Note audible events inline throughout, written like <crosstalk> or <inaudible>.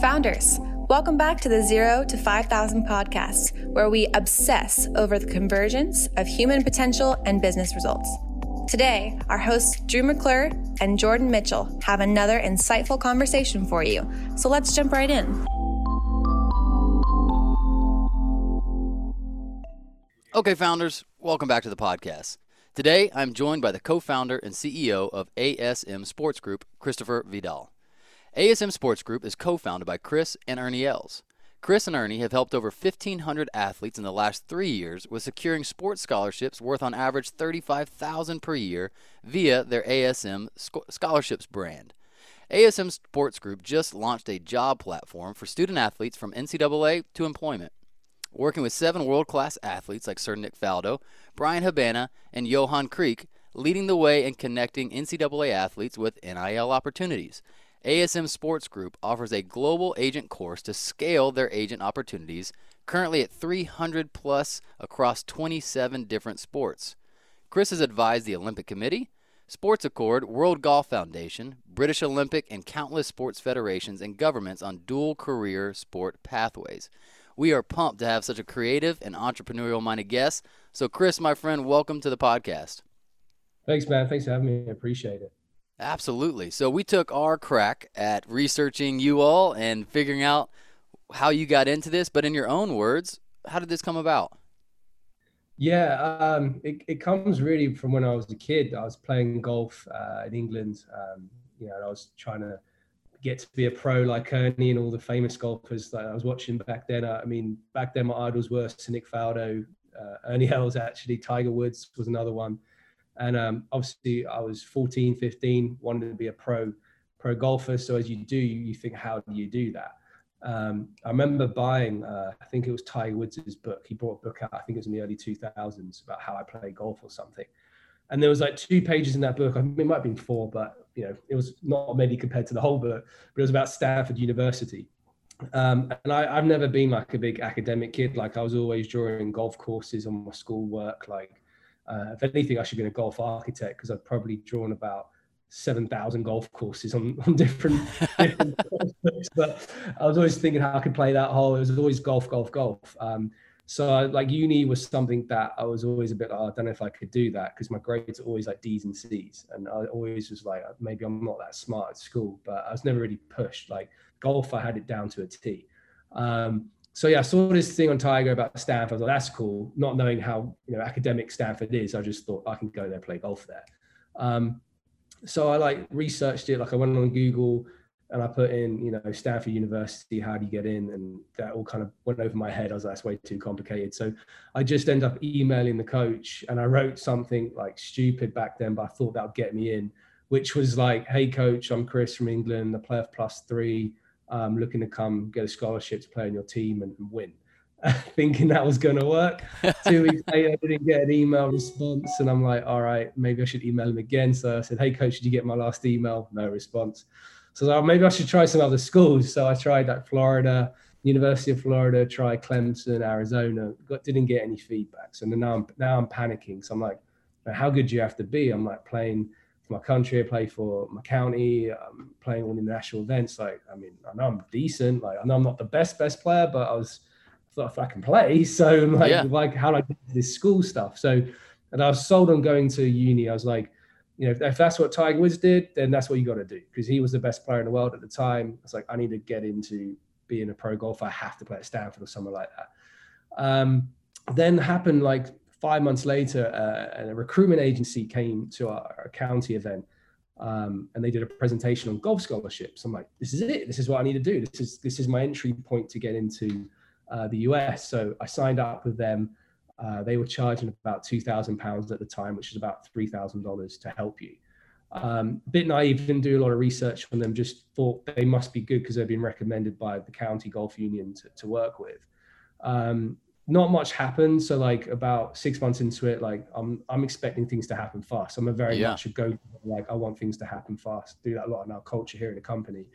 Founders, welcome back to the Zero to 5,000 podcast, where we obsess over the convergence of human potential and business results. Today, our hosts Drew McClure and Jordan Mitchell have another insightful conversation for you. So let's jump right in. Okay, founders, welcome back to the podcast. Today, I'm joined by the co founder and CEO of ASM Sports Group, Christopher Vidal. ASM Sports Group is co founded by Chris and Ernie Els. Chris and Ernie have helped over 1,500 athletes in the last three years with securing sports scholarships worth on average 35,000 per year via their ASM Scholarships brand. ASM Sports Group just launched a job platform for student athletes from NCAA to employment. Working with seven world class athletes like Sir Nick Faldo, Bryan Habana, and Johan Kriek, leading the way in connecting NCAA athletes with NIL opportunities. ASM Sports Group offers a global agent course to scale their agent opportunities, currently at 300 plus across 27 different sports. Chris has advised the Olympic Committee, Sports Accord, World Golf Foundation, British Olympic, and countless sports federations and governments on dual career sport pathways. We are pumped to have such a creative and entrepreneurial minded guest. So, Chris, my friend, welcome to the podcast. Thanks, man. Thanks for having me. I appreciate it. Absolutely. So we took our crack at researching you all and figuring out how you got into this. But in your own words, how did this come about? Yeah, um, it, it comes really from when I was a kid. I was playing golf uh, in England. Um, you know, I was trying to get to be a pro like Ernie and all the famous golfers that I was watching back then. I mean, back then my idols were Nick Faldo, uh, Ernie Els, actually. Tiger Woods was another one. And um, obviously, I was 14, 15, wanted to be a pro pro golfer. So as you do, you think, how do you do that? Um, I remember buying, uh, I think it was Tiger Woods' book. He brought a book out, I think it was in the early 2000s, about how I play golf or something. And there was like two pages in that book. I mean, it might have been four, but you know, it was not many compared to the whole book. But it was about Stanford University. Um, and I, have never been like a big academic kid. Like I was always drawing golf courses on my schoolwork. Like uh, if anything, I should be a golf architect because I've probably drawn about 7,000 golf courses on, on different, <laughs> different but I was always thinking how I could play that hole. It was always golf, golf, golf. Um, so I, like uni was something that I was always a bit like, oh, I don't know if I could do that because my grades are always like D's and C's. And I always was like, maybe I'm not that smart at school, but I was never really pushed. Like golf, I had it down to a T. Um, so yeah, I saw this thing on Tiger about Stanford. I was like, that's cool. Not knowing how you know academic Stanford is, I just thought I can go there play golf there. Um, so I like researched it. Like I went on Google and I put in, you know, Stanford University. How do you get in? And that all kind of went over my head. I was like, that's way too complicated. So I just end up emailing the coach, and I wrote something like stupid back then, but I thought that would get me in, which was like, hey coach, I'm Chris from England. I play plus three um, looking to come get a scholarship to play on your team and, and win. <laughs> Thinking that was going to work. Two weeks <laughs> later, I didn't get an email response, and I'm like, all right, maybe I should email him again. So I said, hey, coach, did you get my last email? No response. So I maybe I should try some other schools. So I tried like Florida, University of Florida, tried Clemson, Arizona, got, didn't get any feedback. So now I'm now I'm panicking. So I'm like, how good do you have to be? I'm like playing for my country. I play for my county. I'm playing all the national events. Like, I mean, I know I'm decent. Like, I know I'm not the best best player, but I was I thought if I can play. <laughs> So like, yeah. like how do I get this school stuff? So, and I was sold on going to uni. I was like, you know, if, if that's what Tiger Woods did, then that's what you got to do because he was the best player in the world at the time. It's like I need to get into being a pro golfer. I have to play at Stanford or somewhere like that. Um, then happened like five months later, uh, a recruitment agency came to our, our county event um, and they did a presentation on golf scholarships. I'm like, this is it. This is what I need to do. This is this is my entry point to get into uh, the US. So I signed up with them. Uh, they were charging about two thousand pounds at the time, which is about three thousand dollars to help you. Um, a bit naive, didn't do a lot of research on them. Just thought they must be good because they've been recommended by the county golf union to, to work with. Um, not much happened. So like about six months into it, like I'm I'm expecting things to happen fast. I'm a very yeah. much a go like I want things to happen fast. Do that a lot in our culture here in the company.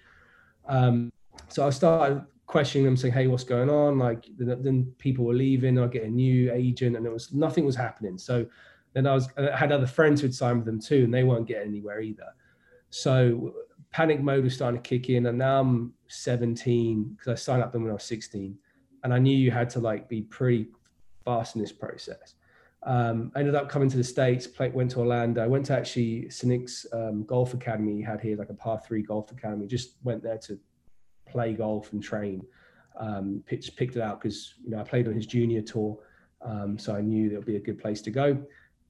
Um, so I started questioning them, saying, "Hey, what's going on?" Like then people were leaving. I get a new agent, and it was nothing was happening. So then I was I had other friends who'd signed with them too, and they weren't getting anywhere either. So panic mode was starting to kick in, and now I'm 17 because I signed up them when I was 16, and I knew you had to like be pretty fast in this process. Um, I ended up coming to the States, played, went to Orlando. I went to actually Sir Nick's um, golf academy he had here, like a par three golf academy. Just went there to play golf and train. Um, pitched, picked it out because you know I played on his junior tour, um, so I knew there would be a good place to go.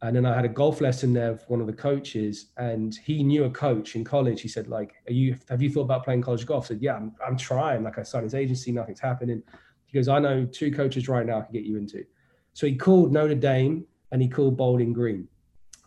And then I had a golf lesson there with one of the coaches, and he knew a coach in college. He said, like, Are you have you thought about playing college golf? I said, Yeah, I'm, I'm trying. Like I signed his agency, nothing's happening. He goes, I know two coaches right now I can get you into. So he called Notre Dame and he called Bowling Green.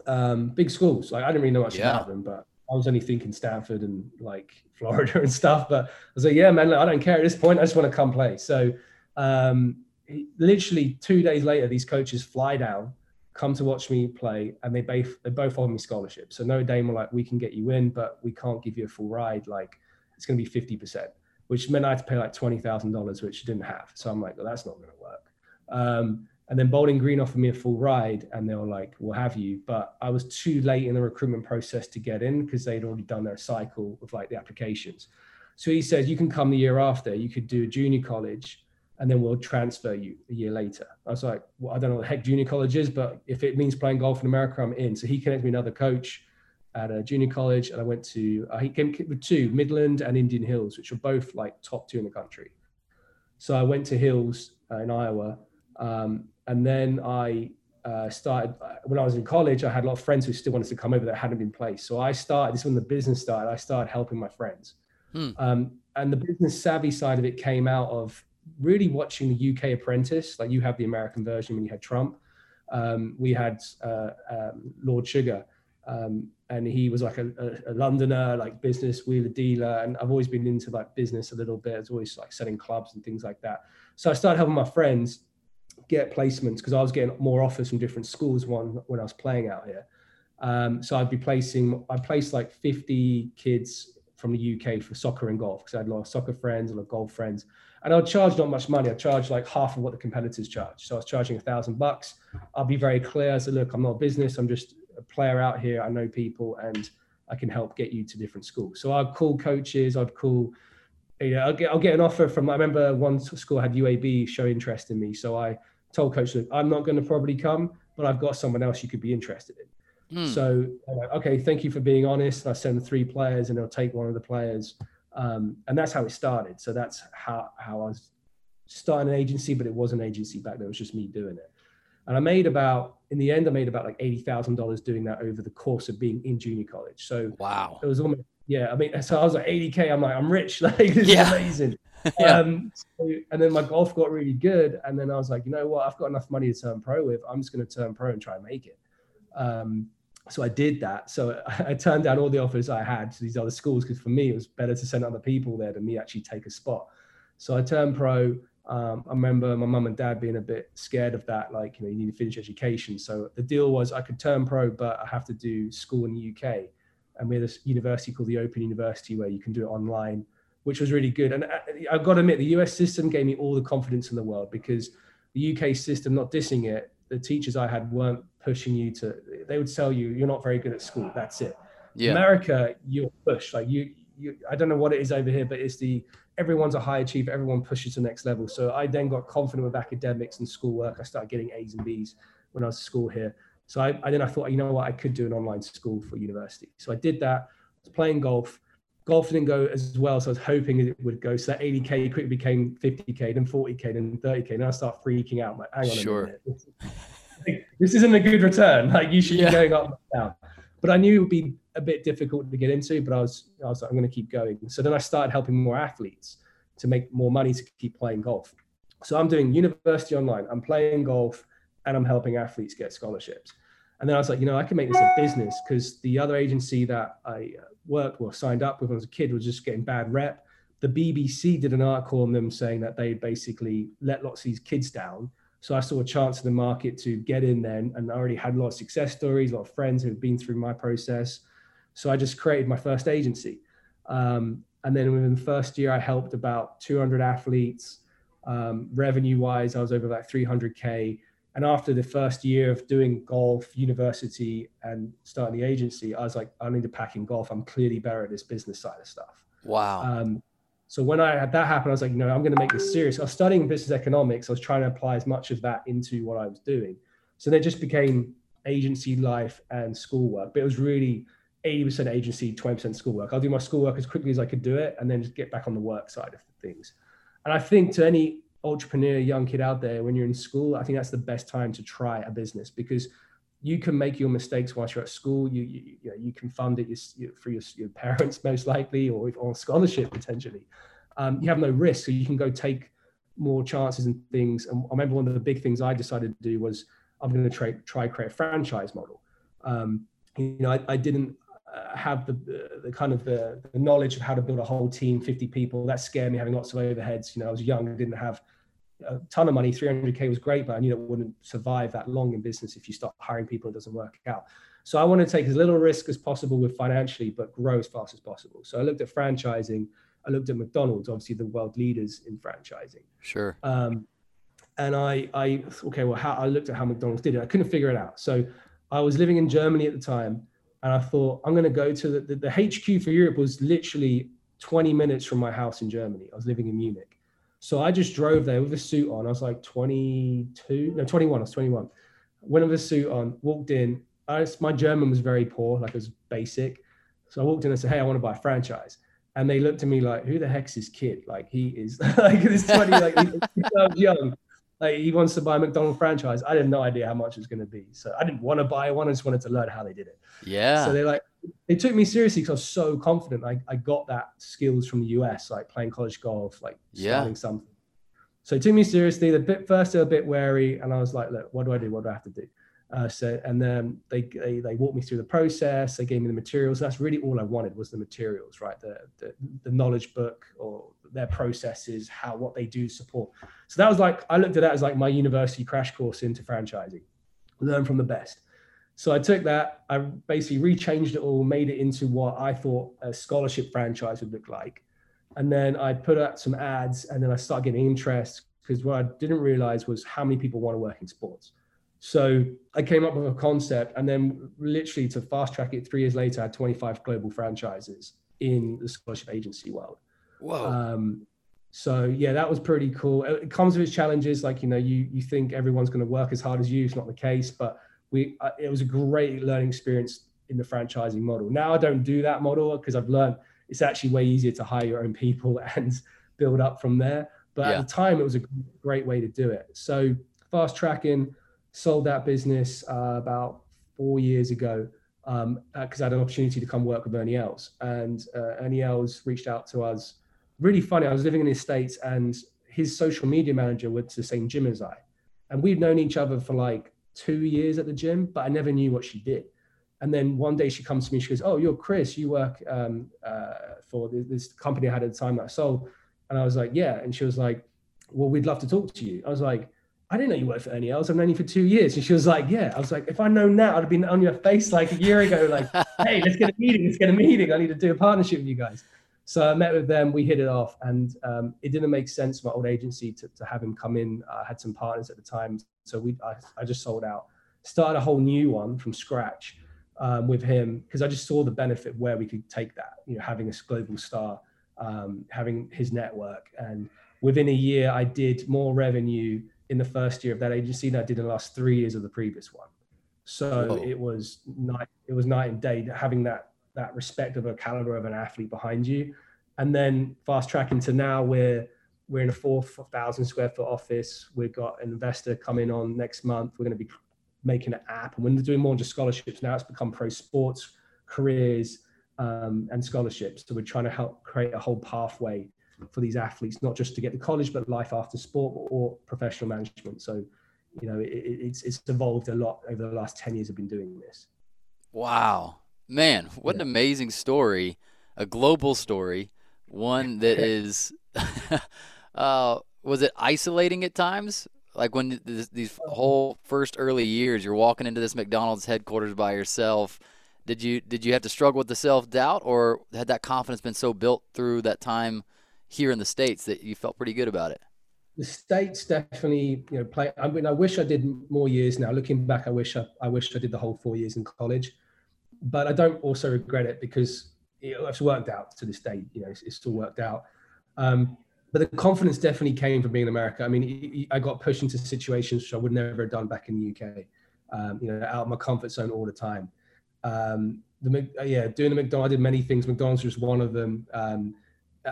Um, big schools. Like I didn't really know much yeah. about them, but I was only thinking Stanford and like Florida <laughs> and stuff. But I was like, yeah, man, look, I don't care at this point. I just want to come play. So um, he, literally two days later, these coaches fly down, come to watch me play, and they both they both offer me scholarships. So Notre Dame were like, we can get you in, but we can't give you a full ride. Like it's going to be fifty percent, which meant I had to pay like twenty thousand dollars, which I didn't have. So I'm like, well, that's not going to work. Um, and then Bowling Green offered me a full ride, and they were like, "We'll have you." But I was too late in the recruitment process to get in because they'd already done their cycle of like the applications. So he said, "You can come the year after. You could do a junior college, and then we'll transfer you a year later." I was like, "Well, I don't know what the heck junior college is, but if it means playing golf in America, I'm in." So he connected me another coach at a junior college, and I went to uh, he came with two Midland and Indian Hills, which are both like top two in the country. So I went to Hills uh, in Iowa. Um, and then I uh, started when I was in college. I had a lot of friends who still wanted to come over that hadn't been placed. So I started. This is when the business started. I started helping my friends, hmm. um, and the business savvy side of it came out of really watching the UK Apprentice. Like you have the American version when you had Trump. Um, we had uh, um, Lord Sugar, um, and he was like a, a, a, Londoner, like business wheeler dealer. And I've always been into like business a little bit. It's always like selling clubs and things like that. So I started helping my friends get placements because I was getting more offers from different schools one when I was playing out here. Um, so I'd be placing, I placed like 50 kids from the UK for soccer and golf because I had a lot of soccer friends, a lot of golf friends, and I would charge not much money. I charge like half of what the competitors charge. So I was charging a thousand bucks. I'll be very clear. I said, look, I'm not a business. I'm just a player out here. I know people and I can help get you to different schools. So I'd call coaches. I'd call you know, I'll get I'll get an offer from. I remember one school had UAB show interest in me, so I told coach, look, I'm not going to probably come, but I've got someone else you could be interested in. Mm. So, okay, thank you for being honest. I send three players, and they'll take one of the players, um, and that's how it started. So that's how how I was starting an agency, but it was an agency back then. It was just me doing it, and I made about in the end, I made about like eighty thousand dollars doing that over the course of being in junior college. So wow, it was almost yeah. I mean, <laughs> so I was like eighty k. I'm like I'm rich. <laughs> Like this yeah. is amazing. <laughs> yeah. Um, so, and then my golf got really good. And then I was like, you know what? I've got enough money to turn pro with. I'm just going to turn pro and try and make it. Um, so I did that. So I turned down all the offers I had to these other schools because for me, it was better to send other people there than me actually take a spot. So I turned pro. Um, I remember my mum and dad being a bit scared of that, like, you know, you need to finish education. So the deal was I could turn pro, but I have to do school in the UK. And we had a university called the Open University where you can do it online which was really good. And uh, I've got to admit, the US system gave me all the confidence in the world because the UK system, not dissing it, the teachers I had weren't pushing you to. They would tell you you're not very good at school. That's it. Yeah. America, you're pushed. Like you, you. I don't know what it is over here, but it's the everyone's a high achiever. Everyone pushes to the next level. So I then got confident with academics and schoolwork. I started getting A's and B's when I was at school here. So I, I then I thought, you know what, I could do an online school for university. So I did that. I was playing golf golf didn't go as well, so I was hoping it would go. So that 80k quickly became 50k, then 40k, then 30k. And I start freaking out. I'm like, hang on sure. a minute. This, isn't a good return. Like you should yeah. be going up and down. But I knew it would be a bit difficult to get into. But I was, I was like, I'm going to keep going. So then I started helping more athletes to make more money to keep playing golf. So I'm doing university online. I'm playing golf, and I'm helping athletes get scholarships. And then I was like, you know, I can make this a business because the other agency that I uh, worked or signed up with when I was a kid was just getting bad rep. The BBC did an article on them saying that they basically let lots of these kids down. So I saw a chance in the market to get in there and I already had a lot of success stories, a lot of friends who had been through my process. So I just created my first agency. Um, and then within the first year, I helped about 200 athletes. Um, revenue wise, I was over like 300K. And after the first year of doing golf, university, and starting the agency, I was like, I need to pack in golf. I'm clearly better at this business side of stuff. Wow. Um, So when I had that happen, I was like, no, I'm going to make this serious. I was studying business economics. I was trying to apply as much of that into what I was doing. So then it just became agency life and schoolwork. But it was really 80% agency, 20% schoolwork. I'll do my schoolwork as quickly as I could do it and then just get back on the work side of things. And I think to any entrepreneur, young kid out there, when you're in school, I think that's the best time to try a business because you can make your mistakes whilst you're at school. You you, you, know, you can fund it for your, your parents <laughs> most likely, or on scholarship potentially. Um, you have no risk, so you can go take more chances and things. And I remember one of the big things I decided to do was I'm going to try try create a franchise model. Um, you know, I, I didn't uh, have the, the, kind of the, the knowledge of how to build a whole team, 50 people. That scared me having lots of overheads. You know, I was young, didn't have a ton of money. 300k was great, but I knew it wouldn't survive that long in business if you start hiring people, it doesn't work out. So I want to take as little risk as possible with financially, but grow as fast as possible. So I looked at franchising. I looked at McDonald's, obviously the world leaders in franchising. Sure. Um, and I, I, okay, well, how I looked at how McDonald's did it. I couldn't figure it out. So I was living in Germany at the time, and I thought I'm going to go to the, the, the HQ for Europe was literally 20 minutes from my house in Germany. I was living in Munich. So I just drove there with a suit on. I was like 22, no, 21. I was 21. Went with a suit on, walked in. I, my German was very poor, like it was basic. So I walked in and said, Hey, I want to buy a franchise. And they looked at me like, Who the heck's this kid? Like, he is <laughs> like this 20, like he's young. Like, he wants to buy a McDonald's franchise. I had no idea how much it was going to be. So I didn't want to buy one. I just wanted to learn how they did it. Yeah. So they're like, they took me seriously because I was so confident. I, I got that skills from the US, like playing college golf, like starting something. So they took me seriously. The bit first they were a bit wary, and I was like, look, what do I do? What do I have to do? Uh, so and then they, they they walked me through the process. They gave me the materials. That's really all I wanted was the materials, right? The, the the knowledge book or their processes, how what they do support. So that was like I looked at that as like my university crash course into franchising. Learn from the best. So I took that, I basically rechanged it all, made it into what I thought a scholarship franchise would look like. And then I put out some ads and then I started getting interest because what I didn't realize was how many people want to work in sports. So I came up with a concept and then literally to fast track it three years later, I had 25 global franchises in the scholarship agency world. Wow. Um, so yeah, that was pretty cool. It comes with its challenges. Like, you know, you, you think everyone's going to work as hard as you. It's not the case, but we uh, it was a great learning experience in the franchising model. Now I don't do that model because I've learned it's actually way easier to hire your own people <laughs> and build up from there. But yeah. at the time, it was a great way to do it. So fast tracking, sold that business uh, about four years ago because um, uh, I had an opportunity to come work with Ernie Els. And uh, Ernie Els reached out to us. Really funny. I was living in the States and his social media manager went to the same gym as I. And we'd known each other for like two years at the gym, but I never knew what she did. And then one day she comes to me, she goes, "Oh, you're Chris. You work um, uh, for this company I had at the time that I sold." And I was like, "Yeah." And she was like, "Well, we'd love to talk to you." I was like, "I didn't know you worked for Ernie Els. I've known you for two years." And she was like, "Yeah." I was like, "If I'd known that, I'd have been on your face like a year ago. Like, <laughs> hey, let's get a meeting. Let's get a meeting. I need to do a partnership with you guys." So I met with them. We hit it off, and um, it didn't make sense for my old agency to, to have him come in. I had some partners at the time, so we I, I just sold out started a whole new one from scratch um, with him because I just saw the benefit where we could take that, you know, having a global star, um, having his network. And within a year, I did more revenue in the first year of that agency than I did in the last three years of the previous one. So Whoa. it was night, it was night and day having that that respect of a caliber of an athlete behind you. And then fast tracking to now we're we're in a 4,000 square foot office. We've got an investor coming on next month. We're going to be making an app. And they're doing more just scholarships, now it's become pro sports, careers, um, and scholarships. So we're trying to help create a whole pathway for these athletes, not just to get to college, but life after sport or professional management. So, you know, it, it's it's evolved a lot over the last ten years. I've been doing this. Wow, man, what yeah. an amazing story! A global story, one <laughs> that is. <laughs> uh, was it isolating at times? like when this, these whole first early years you're walking into this McDonald's headquarters by yourself did you did you have to struggle with the self-doubt or had that confidence been so built through that time here in the states that you felt pretty good about it the states definitely you know play i mean i wish i did more years now looking back i wish i, I wish i did the whole four years in college but i don't also regret it because it's worked out to this day you know it's, it's still worked out Um, but the confidence definitely came from being in America. I mean, I got pushed into situations which I would never have done back in the UK. Um, you know, out of my comfort zone all the time. Um, the yeah, doing the McDonald's, I did many things. McDonald's was one of them. Um,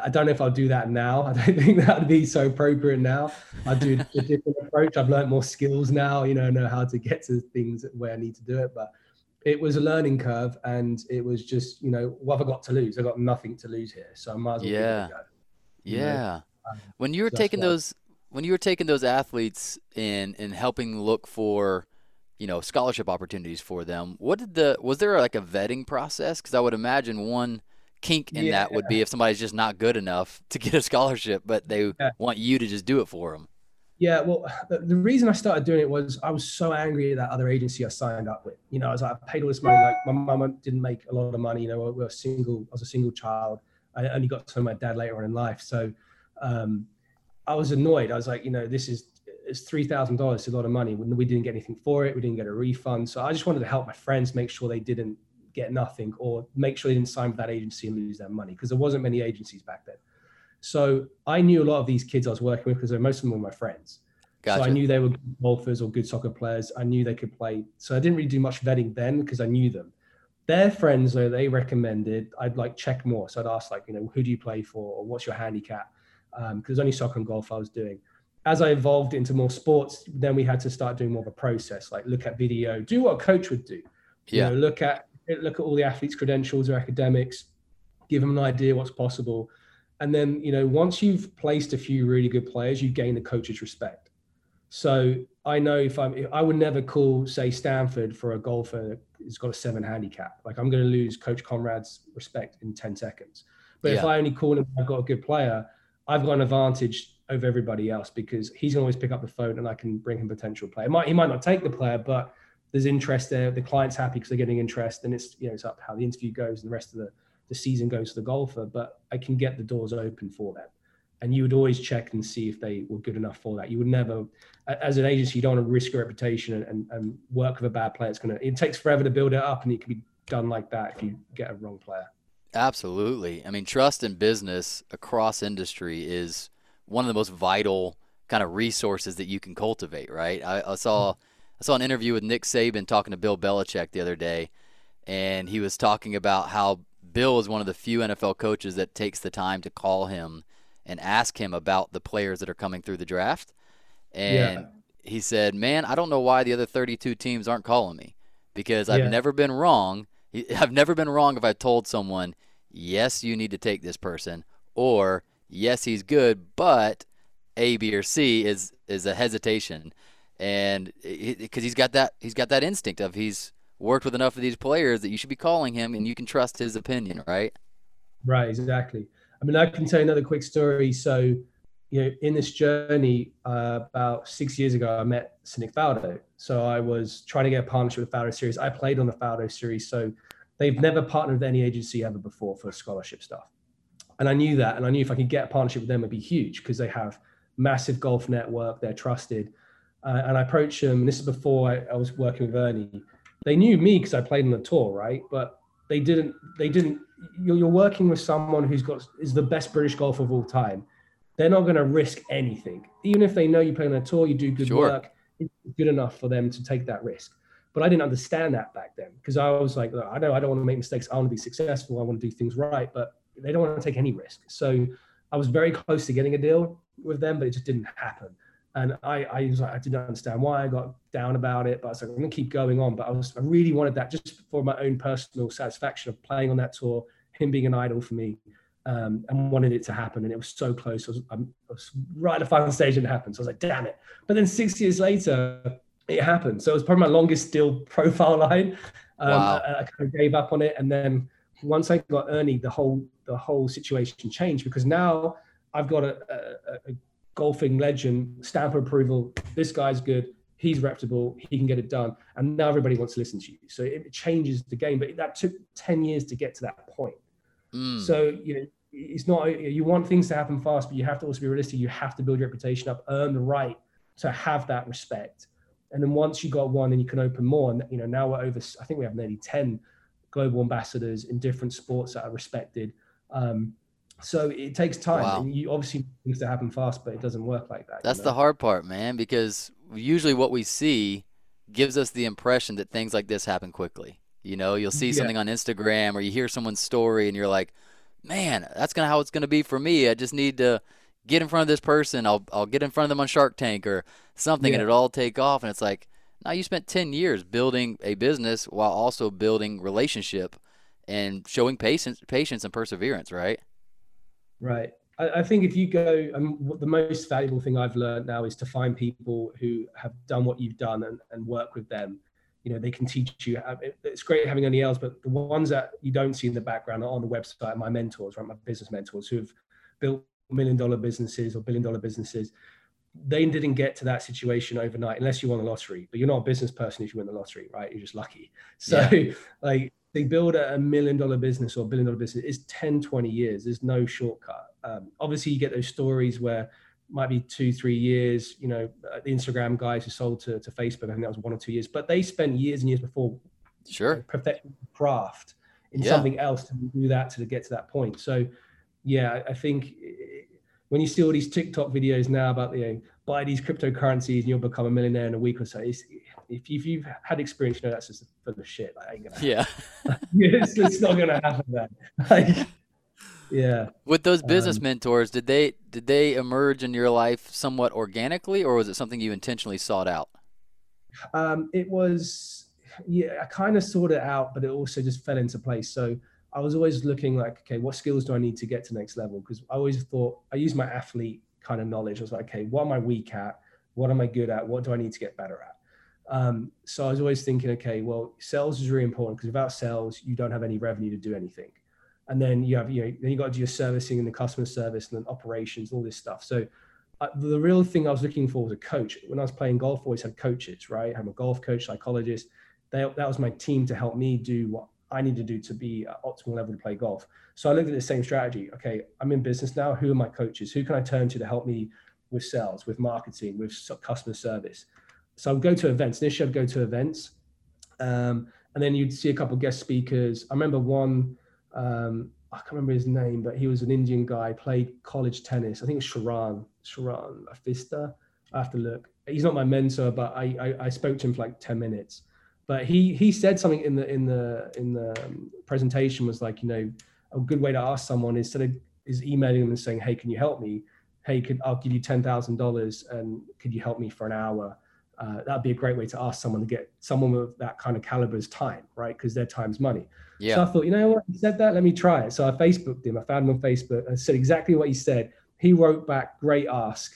I don't know if I'll do that now. <laughs> I don't think that would be so appropriate now. I do a different <laughs> approach. I've learned more skills now. You know, know how to get to things where I need to do it. But it was a learning curve, and it was just, you know, what have I got to lose? I got nothing to lose here, so I might as well. Yeah. Yeah. Um, when you were taking those, when you were taking those athletes in and helping look for, you know, scholarship opportunities for them, what did the was there like a vetting process? Because I would imagine one kink in yeah. that would be if somebody's just not good enough to get a scholarship, but they yeah. want you to just do it for them. Yeah, well, <sighs> the, reason I started doing it was I was so angry at that other agency I signed up with. You know, I was like, I paid all this money. Like, my mum didn't make a lot of money. You know, we were single. I was a single child. I only got to know my dad later on in life. So um, I was annoyed. I was like, you know, this is it's three thousand dollars, It's a lot of money. We didn't get anything for it. We didn't get a refund. So I just wanted to help my friends make sure they didn't get nothing or make sure they didn't sign with that agency and lose their money because there wasn't many agencies back then. So I knew a lot of these kids I was working with because most of them were my friends. Gotcha. So I knew they were good golfers or good soccer players. I knew they could play. So I didn't really do much vetting then because I knew them. Their friends, though, they recommended I'd like check more. So I'd ask like, you know, who do you play for or what's your handicap? Because um, there's only soccer and golf I was doing. As I evolved into more sports, then we had to start doing more of a process, like look at video, do what a coach would do. Yeah. You know, look at look at all the athletes' credentials or academics, give them an idea what's possible. And then, you know, once you've placed a few really good players, you gain the coach's respect. So I know if I'm, if I would never call, say, Stanford for a golfer who's got a seven handicap. Like I'm going to lose Coach Conrad's respect in 10 seconds. But yeah. if I only call him, I've got a good player, I've got an advantage over everybody else because he's going to always pick up the phone and I can bring him potential player. Might, he might not take the player, but there's interest there. The client's happy because they're getting interest, and it's you know it's up how the interview goes and the rest of the the season goes to the golfer. But I can get the doors open for them, and you would always check and see if they were good enough for that. You would never, as an agency, you don't want to risk your reputation and, and, and work with a bad player. It's gonna it takes forever to build it up, and it can be done like that if you get a wrong player. Absolutely. I mean, trust in business across industry is one of the most vital kind of resources that you can cultivate, right? I, I saw. Mm-hmm I saw an interview with Nick Saban talking to Bill Belichick the other day, and he was talking about how Bill is one of the few NFL coaches that takes the time to call him and ask him about the players that are coming through the draft. And yeah. he said, "Man, I don't know why the other 32 teams aren't calling me because I've yeah. never been wrong. <laughs> I've never been wrong if I told someone, yes, you need to take this person, or yes, he's good, but A, B, or C is is a hesitation." and because he's got that he's got that instinct of he's worked with enough of these players that you should be calling him and you can trust his opinion, right? Right, exactly. I mean, I can tell you another quick story. So, you know, in this journey, uh, about six years ago, I met Sir Nick Faldo. So I was trying to get a partnership with Faldo Series. I played on the Faldo Series, so they've never partnered with any agency ever before for scholarship stuff. And I knew that, and I knew if I could get a partnership with them, it'd be huge because they have massive golf network. They're trusted uh, and I approached them. And this is before I, I was working with Ernie. They knew me because I played on the tour, right? But they didn't. They didn't. You're, you're working with someone who's got is the best British golfer of all time. They're not going to risk anything, even if they know you play on a tour, you do good sure. work. It's good enough for them to take that risk. But I didn't understand that back then because I was like, I know I don't want to make mistakes. I want to be successful. I want to do things right, but they don't want to take any risk. So I was very close to getting a deal with them, but it just didn't happen. And I, I was like, I didn't understand why I got down about it, but I was like, I'm gonna keep going on. But I was, I really wanted that just for my own personal satisfaction of playing on that tour, him being an idol for me, um, and wanted it to happen. And it was so close. I was, I was right at the final stage and it happened. So I was like, damn it. But then six years later, it happened. So it was probably my longest still <laughs> profile line. Um, wow. I, I kind of gave up on it. And then once I got Ernie, the whole, the whole situation changed because now I've got a, a, a golfing legend, stamp of approval. This guy's good. He's reputable. He can get it done. And now everybody wants to listen to you. So it changes the game. But that took 10 years to get to that point. Mm. So, you know, it's not, you want things to happen fast, but you have to also be realistic. You have to build your reputation up, earn the right to have that respect. And then once you got one, then you can open more. And, you know, now we're over, I think we have nearly 10 global ambassadors in different sports that are respected. Um, So it takes time. Wow. And you obviously things to happen fast, but it doesn't work like that. That's you the hard part, man, because usually what we see gives us the impression that things like this happen quickly. You know, you'll see Yeah. something on Instagram or you hear someone's story and you're like, "Man, that's gonna how it's gonna be for me. I just need to get in front of this person. I'll I'll get in front of them on Shark Tank or something, and Yeah. it all take off." And it's like, now you spent ten years building a business while also building relationship and showing patience, patience and perseverance, right? Right. I, I think if you go, um, what the most valuable thing I've learned now is to find people who have done what you've done and, and work with them. You know, they can teach you. How, it, it's great having Ernie Els, but the ones that you don't see in the background are on the website. My mentors, right, my business mentors who have built million dollar businesses or billion dollar businesses. They didn't get to that situation overnight unless you won the lottery. But you're not a business person if you win the lottery, right? You're just lucky. So, <laughs> like, they build a, million dollar business or a billion dollar business it's 10 20 years there's no shortcut um, obviously you get those stories where might be two three years you know uh, the instagram guys who sold to, to facebook i think that was one or two years but they spent years and years before Sure. perfecting craft in Yeah. something else to do that to get to that point so yeah I- i think eh, when you see all these tiktok videos now about you know buy these cryptocurrencies and you'll become a millionaire in a week or so it's, if, if you've had experience you know that's just full of shit like, ain't gonna Yeah. <laughs> it's, it's not gonna happen then. <laughs> Like, yeah. With those business Um, mentors, did they did they emerge in your life somewhat organically, or was it something you intentionally sought out? Um, it was yeah, I kind of sought it out, but it also just fell into place. So I was always looking like, okay, what skills do I need to get to next level? Because I always thought I used my athlete kind of knowledge. I was like, okay, what am I weak at? What am I good at? What do I need to get better at? Um, so I was always thinking, okay, well, sales is really important because without sales, you don't have any revenue to do anything. And then you have, you know, then you got to do your servicing and the customer service and then operations, all this stuff. So uh, the real thing I was looking for was a coach. When I was playing golf, I always had coaches, right? I had a golf coach, psychologist. They, that was my team to help me do what I need to do to be at optimal level to play golf. So I looked at the same strategy. Okay, I'm in business now. Who are my coaches? Who can I turn to to help me with sales, with marketing, with customer service? So I would go to events. Initially, I'd go to events, um, and then you'd see a couple of guest speakers. I remember one. Um, I can't remember his name, but he was an Indian guy. Played college tennis. I think it's Sharan. Sharan Afista. I have to look. He's not my mentor, but I, I I spoke to him for like ten minutes. But he he said something in the in the in the um, presentation was like you know a good way to ask someone instead of is emailing them and saying hey can you help me hey could I'll give you ten thousand dollars and could you help me for an hour uh, that'd be a great way to ask someone to get someone with that kind of caliber's time right because their time's money Yeah. so I thought, you know what? He said that. Let me try it. So I Facebooked him. I found him on Facebook and said exactly what he said. He wrote back, great ask.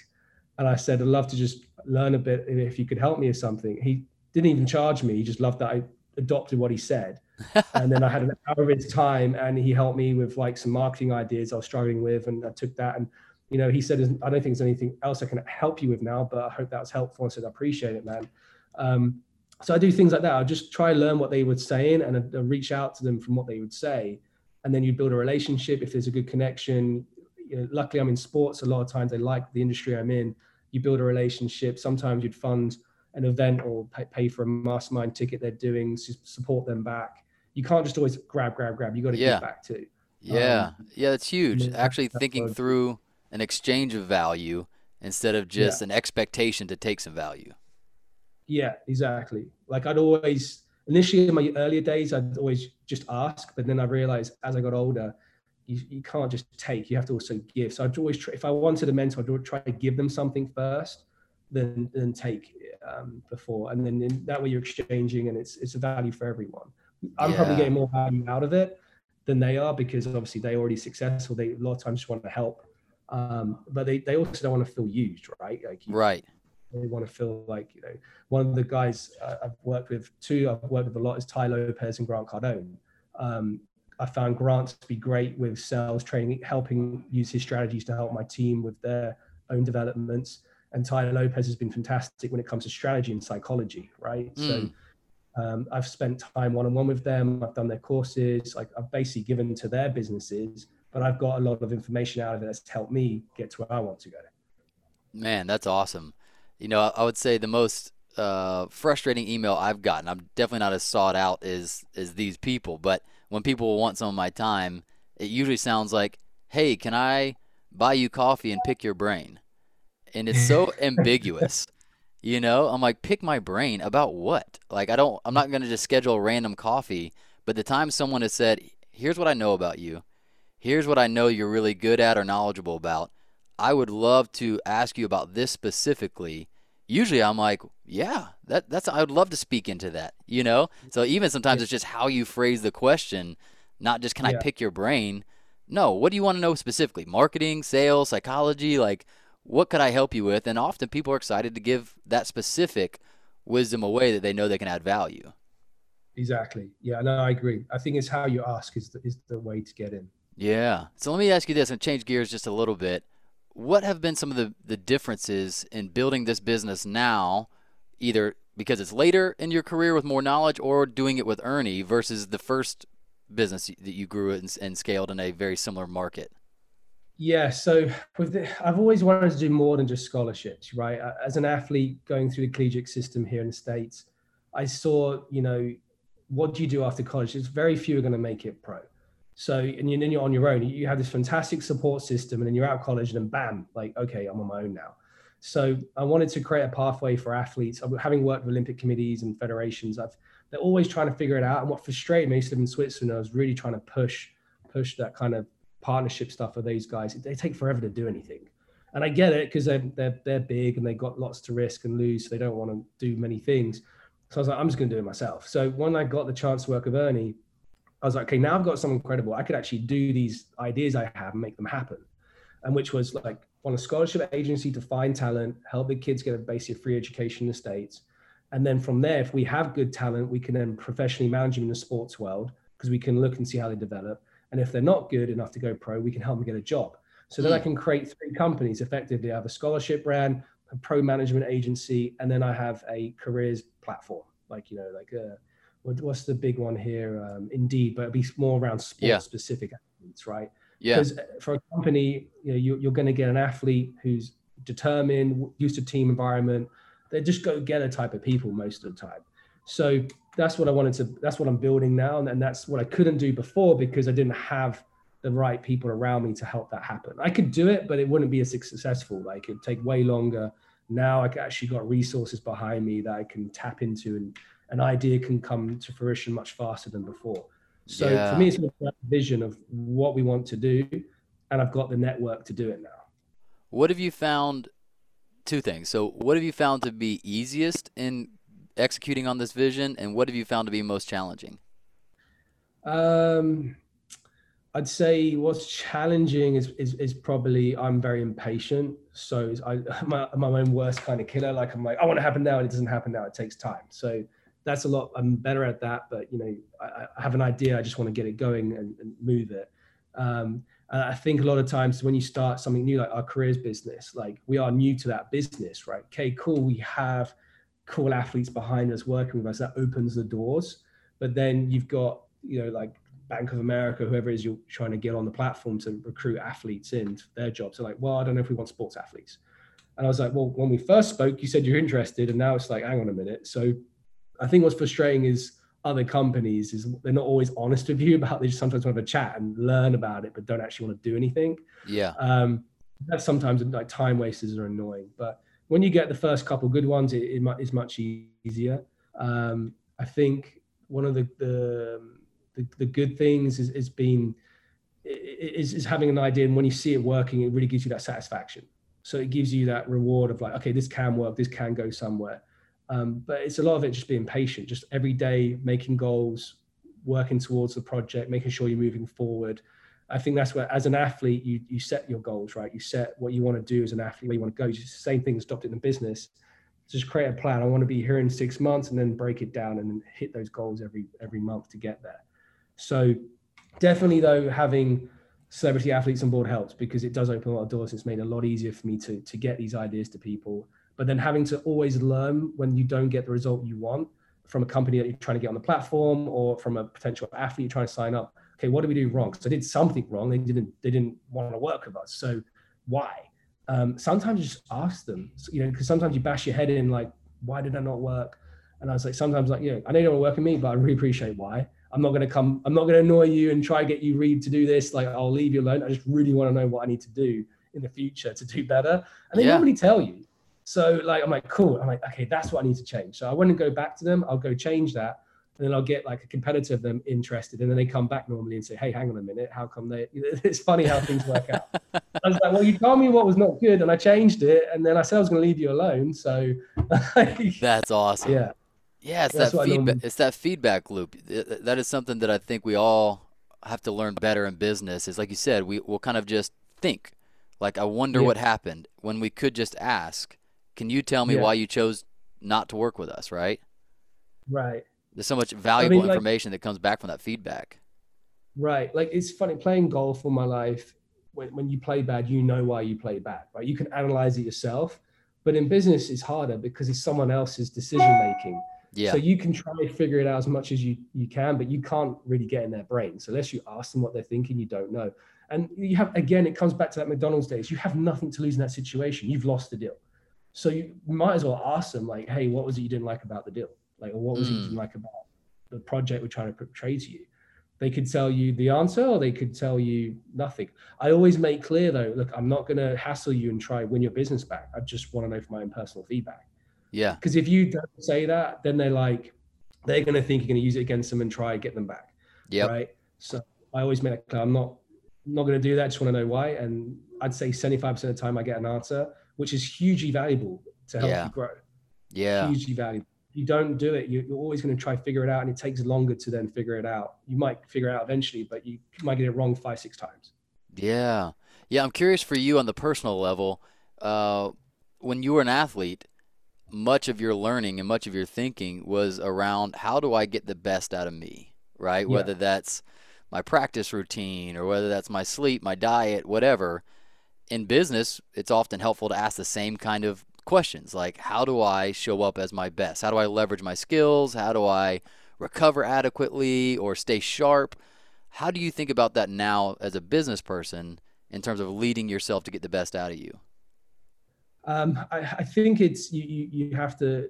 And I said, I'd love to just learn a bit if you could help me or something. He didn't even charge me. He just loved that I adopted what he said. <laughs> and then I had an hour of his time and he helped me with like some marketing ideas I was struggling with. And I took that and you know, he said, I don't think there's anything else I can help you with now, but I hope that was helpful. I said, I appreciate it, man. Um, so I do things like that. I'll just try and learn what they would say in and uh, reach out to them from what they would say. And then you build a relationship. If there's a good connection, you know, luckily I'm in sports. A lot of times they like the industry I'm in. You build a relationship. Sometimes you'd fund an event or pay, pay for a mastermind ticket they're doing, s- support them back. You can't just always grab, grab, grab. You got to Yeah. give back too. Yeah, yeah, that's huge. Actually, thinking through an exchange of value instead of just an expectation to take some value. Yeah, exactly. Like I'd always initially in my earlier days, I'd always just ask, but then I realized as I got older, you, you can't just take. You have to also give. So I'd always try. If I wanted a mentor, I'd try to give them something first, then then take um, before, and then in, that way you're exchanging, and it's it's a value for everyone. I'm probably getting more value out of it than they are because obviously they're already successful. They a lot of times just want to help, um, but they they also don't want to feel used, right? Like you, Right. they want to feel like you know one of the guys uh, I've worked with two I've worked with a lot is Tai Lopez and Grant Cardone. Um, I found Grant to be great with sales training, helping use his strategies to help my team with their own developments. And Tai Lopez has been fantastic when it comes to strategy and psychology, right? So um, I've spent time one on one with them. I've done their courses. Like I've basically given to their businesses, but I've got a lot of information out of it that's helped me get to where I want to go. Man, that's awesome. You know, I, would say the most uh, frustrating email I've gotten. I'm definitely not as sought out as as these people, but when people want some of my time, it usually sounds like, hey, can I buy you coffee and pick your brain? And it's so <laughs> ambiguous. You know, I'm like, pick my brain about what? Like, I don't, I'm not going to just schedule a random coffee. But the time someone has said, here's what I know about you, here's what I know you're really good at or knowledgeable about, I would love to ask you about this specifically. Usually I'm like, yeah, that, that's, I would love to speak into that, you know? So even sometimes it's just how you phrase the question, not just can yeah. I pick your brain? No, what do you want to know specifically? Marketing, sales, psychology? Like, what could I help you with? And often people are excited to give that specific wisdom away that they know they can add value. Exactly. Yeah, no, I agree. I think it's how you ask is the, is the way to get in. Yeah. So let me ask you this and change gears just a little bit. What have been some of the, the differences in building this business now, either because it's later in your career with more knowledge or doing it with Ernie versus the first business that you grew and, and scaled in a very similar market? Yeah, so with the, I've always wanted to do more than just scholarships, right? As an athlete going through the collegiate system here in the states, I saw, you know, what do you do after college? It's very few are going to make it pro. So, and then you're on your own. You have this fantastic support system, and then you're out of college, and then bam, like, okay, I'm on my own now. So, I wanted to create a pathway for athletes. Having worked with Olympic committees and federations, I've they're always trying to figure it out. And what frustrated me, I used to live in Switzerland, I was really trying to push push that kind of partnership stuff for these guys. They take forever to do anything. And I get it because they're, they're, they're big and they've got lots to risk and lose. So they don't want to do many things. So I was like, I'm just going to do it myself. So when I got the chance to work with Ernie, I was like, okay, now I've got something credible. I could actually do these ideas I have and make them happen. And which was like on a scholarship agency to find talent, help the kids get a basic free education in the States. And then from there, if we have good talent, we can then professionally manage them in the sports world because we can look and see how they develop. And if they're not good enough to go pro, we can help them get a job. So then I hmm. can create three companies effectively. I have a scholarship brand, a pro management agency, and then I have a careers platform. Like, you know, like uh, what, what's the big one here? Um, Indeed, but it'd be more around sports yeah. specific athletes, right? Yeah. Because uh, for a company, you know, you, you're going to get an athlete who's determined, used to team environment. They're just go getter type of people most of the time. So that's what I wanted to, that's what I'm building now. And, and that's what I couldn't do before because I didn't have the right people around me to help that happen. I could do it, but it wouldn't be as successful. Like it'd take way longer. Now I actually got resources behind me that I can tap into and an idea can come to fruition much faster than before. So yeah. for me, it's a vision of what we want to do, and I've got the network to do it now. What have you found? Two things. So, what have you found to be easiest in executing on this vision, and what have you found to be most challenging? Um, I'd say what's challenging is, is, is probably I'm very impatient. So I, <laughs> am my own worst kind of killer. Like I'm like, I want to happen now, and it doesn't happen now. It takes time. So that's a lot. I'm better at that, but you know, I, I have an idea. I just want to get it going and, and move it. Um, and I think a lot of times when you start something new, like our careers business, like we are new to that business, right? Okay, cool. We have cool athletes behind us working with us. That opens the doors. But then you've got, you know, like Bank of America, whoever is you're trying to get on the platform to recruit athletes in their jobs. They're like, well, I don't know if we want sports athletes. And I was like, well, when we first spoke, you said you're interested, and now it's like, hang on a minute. So I think what's frustrating is other companies is they're not always honest with you about. They just sometimes want to have a chat and learn about it, but don't actually want to do anything. Yeah. Um, that's sometimes like time wasters are annoying, but when you get the first couple good ones, it, it is much easier. Um, I think one of the the, the, the good things is, is being is, is having an idea, and when you see it working, it really gives you that satisfaction. So it gives you that reward of like, okay, this can work, this can go somewhere. Um, but it's a lot of it just being patient, just every day making goals, working towards the project, making sure you're moving forward. I think that's where, as an athlete, you you set your goals, right? You set what you want to do as an athlete, where you want to go. It's the same thing as adopting the business. Just create a plan. I want to be here in six months, and then break it down and hit those goals every every month to get there. So, definitely though, having celebrity athletes on board helps because it does open a lot of doors. It's made it a lot easier for me to to get these ideas to people but then having to always learn when you don't get the result you want from a company that you're trying to get on the platform or from a potential athlete you're trying to sign up okay what did we do wrong because i did something wrong they didn't they didn't want to work with us so why um, sometimes just ask them you know because sometimes you bash your head in like why did that not work and i was like sometimes like you know i know you don't want to work with me but i really appreciate why I'm not going to come, I'm not going to annoy you and try to get you read to do this. Like, I'll leave you alone. I just really want to know what I need to do in the future to do better. And they Yeah. normally tell you. So, like, I'm like, cool. I'm like, okay, that's what I need to change. So I wouldn't go back to them. I'll go change that. And then I'll get like a competitor of them interested. And then they come back normally and say, hey, hang on a minute. How come they, <laughs> it's funny how things work out. <laughs> I was like, well, you told me what was not good and I changed it. And then I said I was going to leave you alone. So, <laughs> That's awesome. yeah. Yeah, it's That's that feedback. It's that feedback loop. Th- th- That is something that I think we all have to learn better in business. Is like you said, we will kind of just think, like, I wonder Yeah. what happened when we could just ask, "Can you tell me Yeah. why you chose not to work with us?" Right? Right. There's so much valuable like- information that comes back from that feedback. Right. Like it's funny playing golf all my life. When, when you play bad, you know why you play bad, right? You can analyze it yourself. But in business, it's harder because it's someone else's decision making. Yeah. So you can try to figure it out as much as you, you can, but you can't really get in their brain. So unless you ask them what they're thinking, you don't know. And you have, again, it comes back to that McDonald's days. You have nothing to lose in that situation. You've lost the deal. So you might as well ask them, like, hey, what was it you didn't like about the deal? Like, or what was it you Mm. didn't like about the project we're trying to portray to you? They could tell you the answer or they could tell you nothing. I always make clear though, look, I'm not going to hassle you and try win your business back. I just want to know from my own personal feedback. yeah. Because if you don't say that, then they're like, they're going to think you're going to use it against them and try to get them back. Yep. Right. So I always make that clear. I'm not, not going to do that. I just want to know why. And I'd say 75% of the time I get an answer, which is hugely valuable to help Yeah. you grow. Yeah. Hugely valuable. If you don't do it, you- you're always going to try figure it out and it takes longer to then figure it out. You might figure it out eventually, but you might get it wrong five, six times. Yeah. Yeah, I'm curious for you on the personal level. Uh, when you were an athlete, much of your learning and much of your thinking was around how do I get the best out of me, right? Yeah. Whether that's my practice routine or whether that's my sleep, my diet, whatever. In business, it's often helpful to ask the same kind of questions like how do I show up as my best? How do I leverage my skills? How do I recover adequately or stay sharp? How do you think about that now as a business person in terms of leading yourself to get the best out of you? Um, I, I think it's you, you. You have to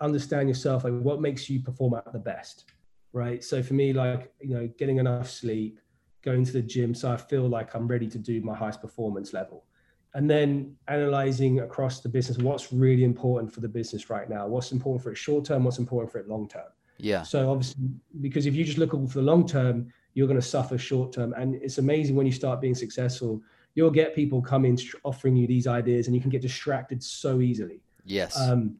understand yourself, like what makes you perform at the best, right? So for me, like you know, getting enough sleep, going to the gym, so I feel like I'm ready to do my highest performance level, and then analyzing across the business what's really important for the business right now, what's important for it short term, what's important for it long term. Yeah. So obviously, because if you just look for the long term, you're going to suffer short term. And it's amazing when you start being successful, you'll get people coming offering you these ideas, and you can get distracted so easily. Yes. Um,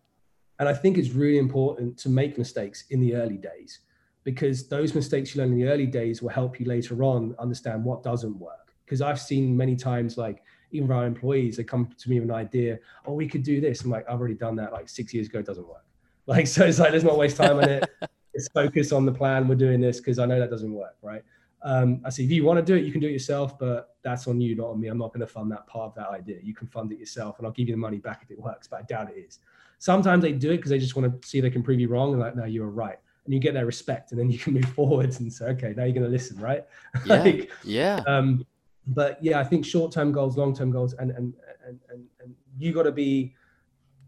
and I think it's really important to make mistakes in the early days because those mistakes you learn in the early days will help you later on understand what doesn't work. Because I've seen many times, like even our employees, they come to me with an idea, oh, we could do this. I'm like, I've already done that like six years ago, it doesn't work. <laughs> Like, so it's like, let's not waste time on it. <laughs> Let's focus on the plan. We're doing this because I know that doesn't work, right? Um, I say, if you want to do it, you can do it yourself, but that's on you, not on me. I'm not going to fund that part of that idea. You can fund it yourself, and I'll give you the money back if it works, but I doubt it is. Sometimes they do it because they just want to see if they can prove you wrong, and like, no, you were right, and you get their respect, and then you can <laughs> move forwards and say, okay, now you're going to listen, right? <laughs> yeah. like, yeah. um, but yeah, I think short-term goals, long-term goals, and and and and, and you got to be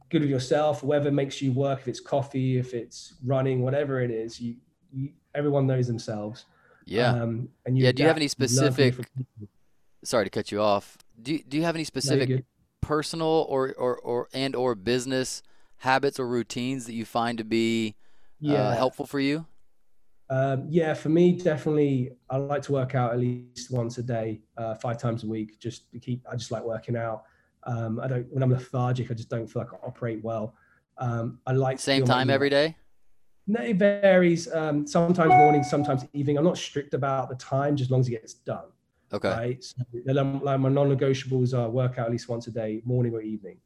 good with yourself. Whatever makes you work, if it's coffee, if it's running, whatever it is, you, you everyone knows themselves. Yeah. Um, and you Yeah, do you have any you learn from specific- Sorry to cut you off. Do you, do you have any specific good. personal or, or, or and or business habits or routines that you find to be uh, helpful for you? Um, yeah, for me, definitely, I like to work out at least once a day, uh, five times a week, just to keep. I just like working out. Um, I don't when I'm lethargic, I just don't feel like I operate well. Um, I like Same time every day? No, it varies. Um, sometimes morning, sometimes evening. I'm not strict about the time, just as long as it gets done. Okay. Right. So, like like my non-negotiables are work out at least once a day, morning or evening.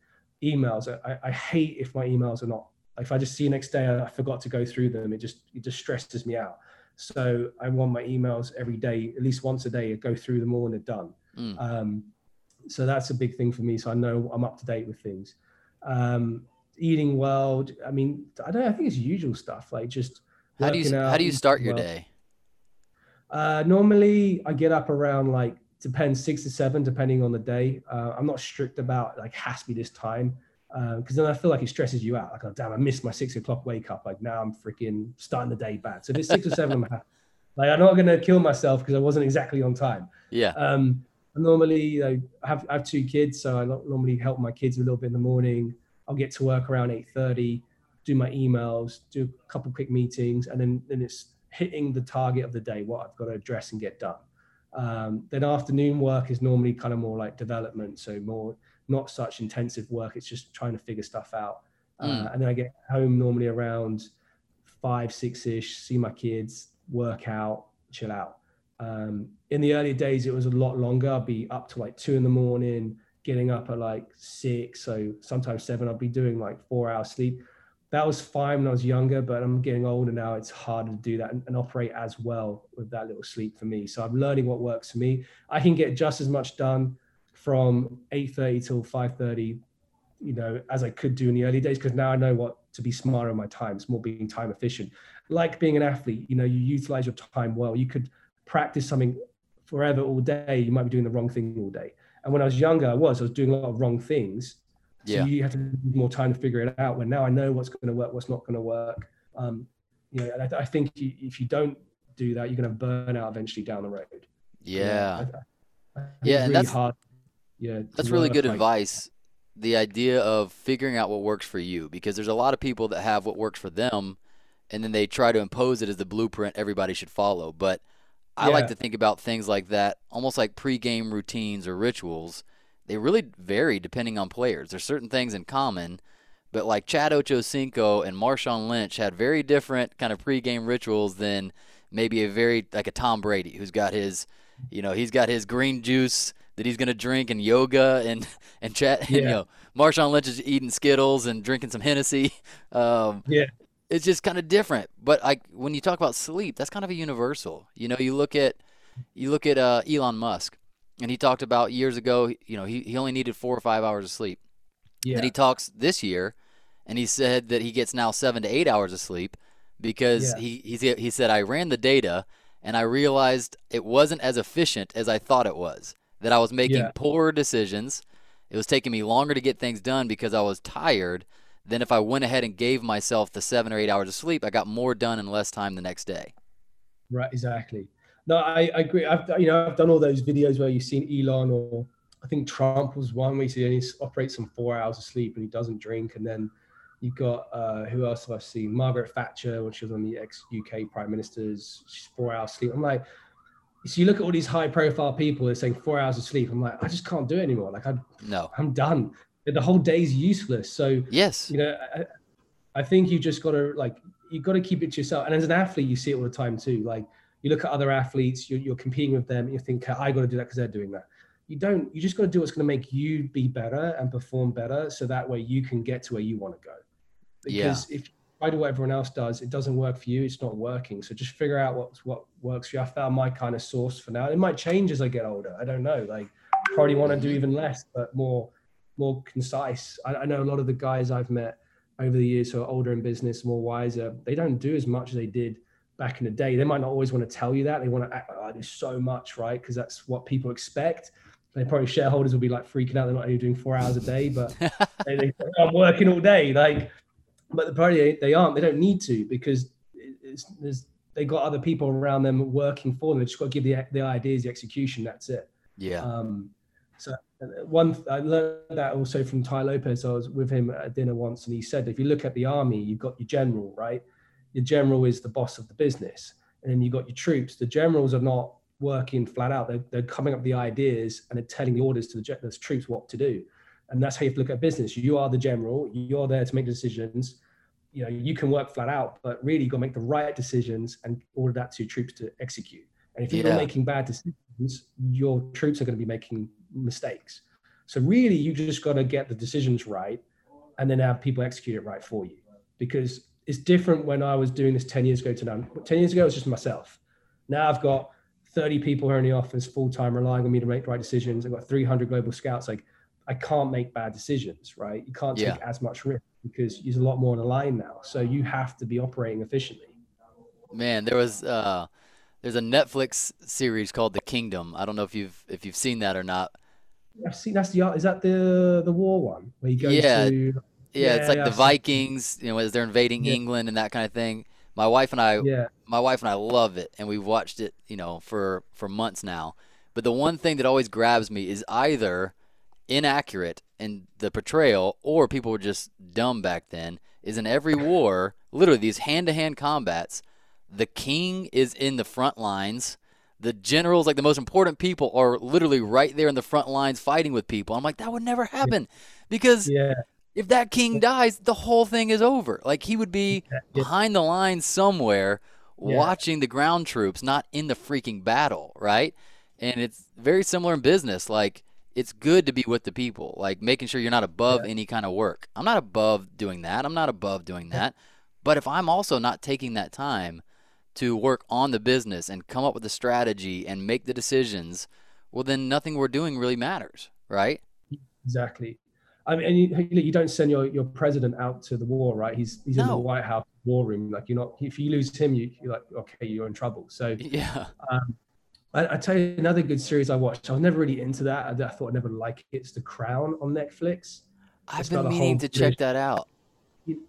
Emails. I, I hate if my emails are not. If I just see next day I forgot to go through them, it just it just stresses me out. So I want my emails every day, at least once a day. I go through them all and they're done. Mm. Um, so that's a big thing for me. So I know I'm up to date with things. Um, eating well. I mean, I don't. I think it's usual stuff like just. How do you how do you start your well. day? Uh, normally, I get up around like depends six to seven, depending on the day. Uh, I'm not strict about like has to be this time because then I feel like it stresses you out. Like, oh damn, I missed my six o'clock wake up. Like now I'm freaking starting the day bad. So if it's six or seven, I'm happy. Like I'm not gonna kill myself because I wasn't exactly on time. Yeah. Um, normally, you know, I have I have two kids, so I normally help my kids a little bit in the morning. I'll get to work around eight thirty, do my emails, do a couple quick meetings, and then then it's hitting the target of the day, what I've got to address and get done. Um, then afternoon work is normally kind of more like development, so more not such intensive work. It's just trying to figure stuff out. Mm. Uh, and then I get home normally around five, six ish, see my kids, work out, chill out. Um, in the early days, it was a lot longer. I'd be up to like two in the morning, getting up at like six, so sometimes seven. I'd be doing like four hours sleep. That was fine when I was younger, but I'm getting older now. It's harder to do that and, and operate as well with that little sleep for me. So I'm learning what works for me. I can get just as much done from 8:30 till 5:30, you know, as I could do in the early days because now I know what to be smarter in my time. It's more being time efficient. Like being an athlete, you know, you utilize your time well. You could practice something forever all day. You might be doing the wrong thing all day. And when I was younger, I was I was doing a lot of wrong things. So yeah. you have to need more time to figure it out. When now I know what's going to work, what's not going to work. Um, you know, I, I think you, if you don't do that, you're going to burn out eventually down the road. Yeah. I, I, yeah, and really that's hard. Yeah, that's really good advice the idea of figuring out what works for you because there's a lot of people that have what works for them and then they try to impose it as the blueprint everybody should follow. But I yeah. like to think about things like that, almost like pre-game routines or rituals. They really vary depending on players. There's certain things in common, but like Chad Ochocinco and Marshawn Lynch had very different kind of pre-game rituals than maybe a very like a Tom Brady who's got his, you know, he's got his green juice that he's going to drink and yoga and <laughs> and chat. Yeah. <laughs> And, you know, Marshawn Lynch is eating Skittles and drinking some Hennessy. <laughs> Um, yeah, it's just kind of different. But I, when you talk about sleep, that's kind of a universal. You know, you look at you look at uh, Elon Musk, and he talked about years ago. You know, he he only needed four or five hours of sleep. Yeah. And he talks this year, and he said that he gets now seven to eight hours of sleep because yeah. he he he said I ran the data and I realized it wasn't as efficient as I thought it was that I was making yeah. poor decisions. It was taking me longer to get things done because I was tired than if I went ahead and gave myself the seven or eight hours of sleep. I got more done in less time the next day. Right, exactly. No, I, I agree. I've you know I've done all those videos where you've seen Elon or I think Trump was one where he only operates on four hours of sleep and he doesn't drink. And then you've got uh, who else have I seen? Margaret Thatcher when she was on the ex UK Prime Minister's four hours sleep. I'm like, so you look at all these high profile people they're saying four hours of sleep i'm like i just can't do it anymore. Like i no. I'm done. The whole day's useless. So yes. you know i, I think you just got to like you got to keep it to yourself. And as an athlete you see it all the time too. Like you look at other athletes you're, you're competing with them you think i got to do that because they're doing that. You don't you just got to do what's going to make you be better and perform better so that way you can get to where you want to go because yeah. if try do what everyone else does, it doesn't work for you, it's not working. So just figure out what's what works for you. I found my kind of source for now. It might change as I get older. I don't know. Like probably want to do even less, but more more concise. I, I know a lot of the guys I've met over the years who are older in business, more wiser, they don't do as much as they did back in the day. They might not always want to tell you that. They want to act like, oh, I do so much, right? Because that's what people expect. They probably shareholders will be like freaking out. They're not only doing four hours a day, but <laughs> they, they, I'm working all day. Like but the party they aren't. They don't need to because it's, they got other people around them working for them. They just got to give the the ideas, the execution. That's it. Yeah. Um, so uh, one, I learned that also from Tai Lopez. I was with him at dinner once, and he said, if you look at the army, you've got your general, right? Your general is the boss of the business, and then you've got your troops. The generals are not working flat out; they're, they're coming up with the ideas and they're telling the orders to the, the troops what to do and that's how you have to look at business. You are the general. You're there to make decisions. You know, you can work flat out, but really you got to make the right decisions and order that to your troops to execute. And if you're yeah. making bad decisions, your troops are going to be making mistakes. So really, you just got to get the decisions right, and then have people execute it right for you. Because it's different when I was doing this 10 years ago to now. 10 years ago, it was just myself. Now I've got 30 people here in the office full time relying on me to make the right decisions. I've got 300 global scouts. Like I can't make bad decisions, right? You can't take yeah. as much risk because there's a lot more on the line now. So you have to be operating efficiently. Man, there was uh, there's a Netflix series called The Kingdom. I don't know if you've if you've seen that or not. I've seen that's the is that the the war one where you go yeah. to yeah, yeah, it's like yeah, the Vikings, you know, as they're invading. England and that kind of thing. My wife and I, Yeah. my wife and I love it, and we've watched it, you know, for for months now. But the one thing that always grabs me is either inaccurate in the portrayal, or people were just dumb back then. Is in every war, literally these hand-to-hand combats, the king is in the front lines. The generals, like the most important people, are literally right there in the front lines fighting with people. I'm like, that would never happen, because Yeah. if that king dies, the whole thing is over. Like he would be Yeah. behind the lines somewhere Yeah. watching the ground troops, not in the freaking battle, right? And it's very similar in business. Like it's good to be with the people, like making sure you're not above any kind of work. I'm not above doing that. I'm not above doing that. But if I'm also not taking that time to work on the business and come up with a strategy and make the decisions, well, then nothing we're doing really matters, right? Exactly. I mean, and you, you don't send your, your president out to the war, right? He's he's in the White House war room. Like you're not. If you lose him, you, you're like, okay, you're in trouble. So <laughs> Yeah. Um, I, I tell you another good series I watched. I was never really into that. I, I thought I'd never like it. It's The Crown on Netflix. I've It's been meaning to check that out.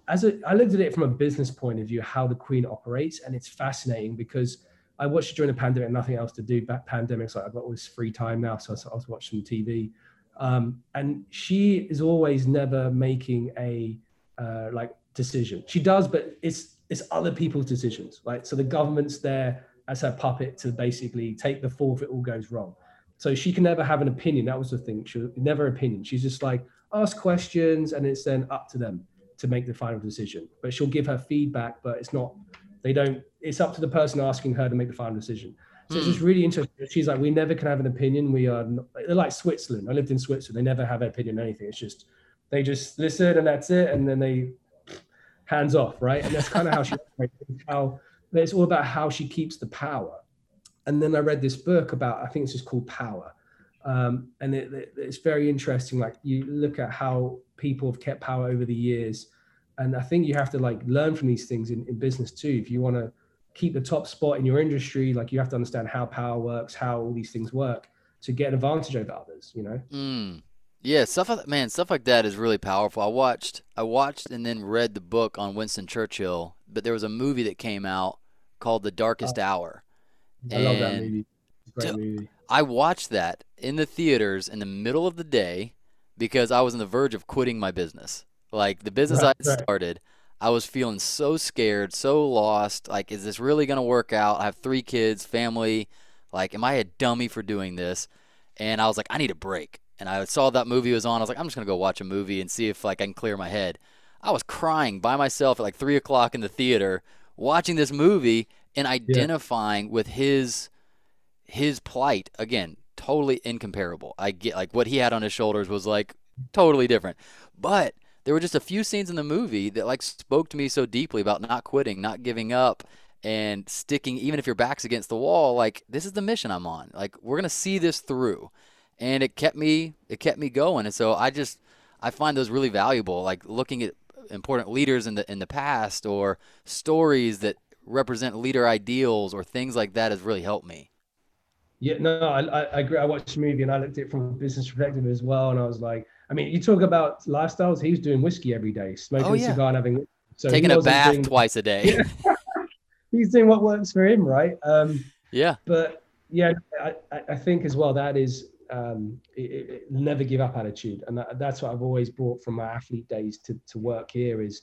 As a, I looked at it from a business point of view, how the Queen operates, and it's fascinating because I watched it during the pandemic, nothing else to do. Back pandemics, like I've got all this free time now, so I was, watching TV. Um, and she is always never making a uh, like decision. She does, but it's it's other people's decisions. right? so, the government's there as her puppet to basically take the fall if it all goes wrong. So she can never have an opinion. That was the thing. She never opinion. She's just like ask questions, and it's then up to them to make the final decision. But she'll give her feedback, but it's not. They don't. It's up to the person asking her to make the final decision. So it's just hmm. really interesting. She's like, we never can have an opinion. We are. Not, they're like Switzerland. I lived in Switzerland. They never have an opinion on anything. It's just they just listen and that's it, and then they hands off, right? And that's kind of how she. operates, It's all about how she keeps the power. And then I read this book about. I think it's just called Power, um, and it, it- it's very interesting. Like you look at how people have kept power over the years, and I think you have to like learn from these things in, in business too. If you want to keep the top spot in your industry, like you have to understand how power works, how all these things work to get an advantage over others. You know. Mm. Yeah, stuff like man, stuff like that is really powerful. I watched, I watched, and then read the book on Winston Churchill. But there was a movie that came out called The Darkest oh. Hour. I love that And movie. It's great d- movie. I watched that in the theaters in the middle of the day because I was on the verge of quitting my business. Like the business I Right, had right. started, I was feeling so scared, so lost. Like, is this really going to work out? I have three kids, family. Like, am I a dummy for doing this? And I was like, I need a break. And I saw that movie was on. I was like, I'm just going to go watch a movie and see if like I can clear my head. I was crying by myself at like three o'clock in the theater watching this movie and identifying with his his plight again totally incomparable. I get like what he had on his shoulders was like totally different. But there were just a few scenes in the movie that like spoke to me so deeply about not quitting not giving up and sticking even if your back's against the wall like this is the mission i'm on. Like we're gonna see this through. And it kept me it kept me going. And so i just i find those really valuable like looking at important leaders in the in the past or stories that represent leader ideals or things like that has really helped me Yeah, no, I, I agree. I watched the movie and I looked at it from a business perspective as well. And I was like, I mean, you talk about lifestyles. He was doing whiskey every day, smoking Oh, a cigar and having. So taking a bath doing- twice a day. <laughs> He's doing what works for him, right? Um, Yeah. but yeah, I I think as well that is um, it, it, never give up attitude, and that, that's what I've always brought from my athlete days to, to work here. Is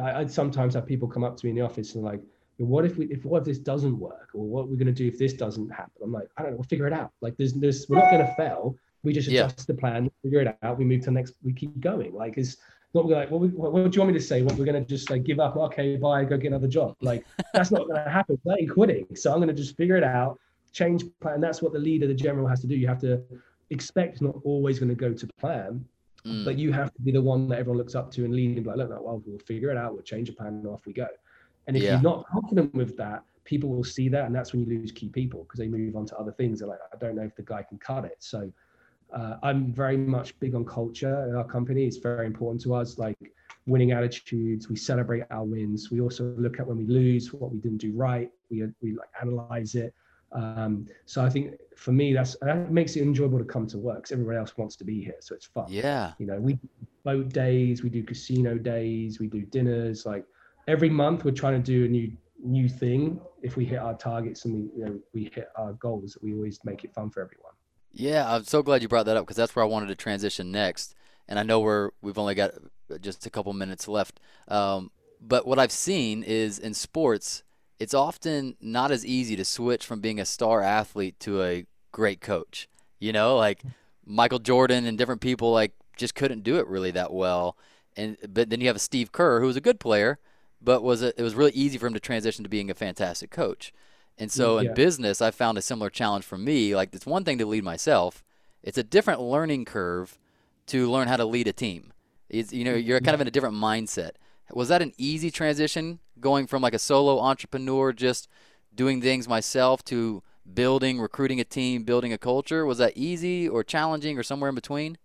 I, I'd sometimes have people come up to me in the office and like, what if we if what if this doesn't work, or what we're going to do if this doesn't happen? I'm like, I don't know, we'll figure it out. Like, there's there's we're not going to fail. We just Yeah. adjust the plan, figure it out. We move to the next. We keep going. Like, it's not like, what, we, what, what do you want me to say? What we're going to just like give up? Okay, bye, go get another job. Like, that's not going to happen. That ain't quitting. So I'm going to just figure it out, change plan. That's what the leader, the general, has to do. You have to expect not always going to go to plan, Mm. but you have to be the one that everyone looks up to and lead and be like, look, no, well, we'll figure it out. We'll change a plan and off we go. And if Yeah. you're not confident with that, people will see that, and that's when you lose key people because they move on to other things. They're like, I don't know if the guy can cut it. So uh, I'm very much big on culture in our company. It's very important to us, like winning attitudes. We celebrate our wins. We also look at when we lose, what we didn't do right. We we like analyze it. Um, so I think for me, that's that makes it enjoyable to come to work because everyone else wants to be here, so it's fun. Yeah. You know, we do boat days, we do casino days, we do dinners. Like every month, we're trying to do a new new thing if we hit our targets and we you know we hit our goals we always make it fun for everyone yeah i'm so glad you brought that up because that's where i wanted to transition next and i know we're we've only got just a couple minutes left um, but what i've seen is in sports it's often not as easy to switch from being a star athlete to a great coach you know like michael jordan and different people like just couldn't do it really that well and but then you have a steve kerr who was a good player but was it, it was really easy for him to transition to being a fantastic coach. And so yeah. in business, I found a similar challenge for me. Like it's one thing to lead myself; it's a different learning curve to learn how to lead a team. It's, you know, you're kind of in a different mindset. Was that an easy transition going from like a solo entrepreneur, just doing things myself, to building, recruiting a team, building a culture? Was that easy or challenging or somewhere in between?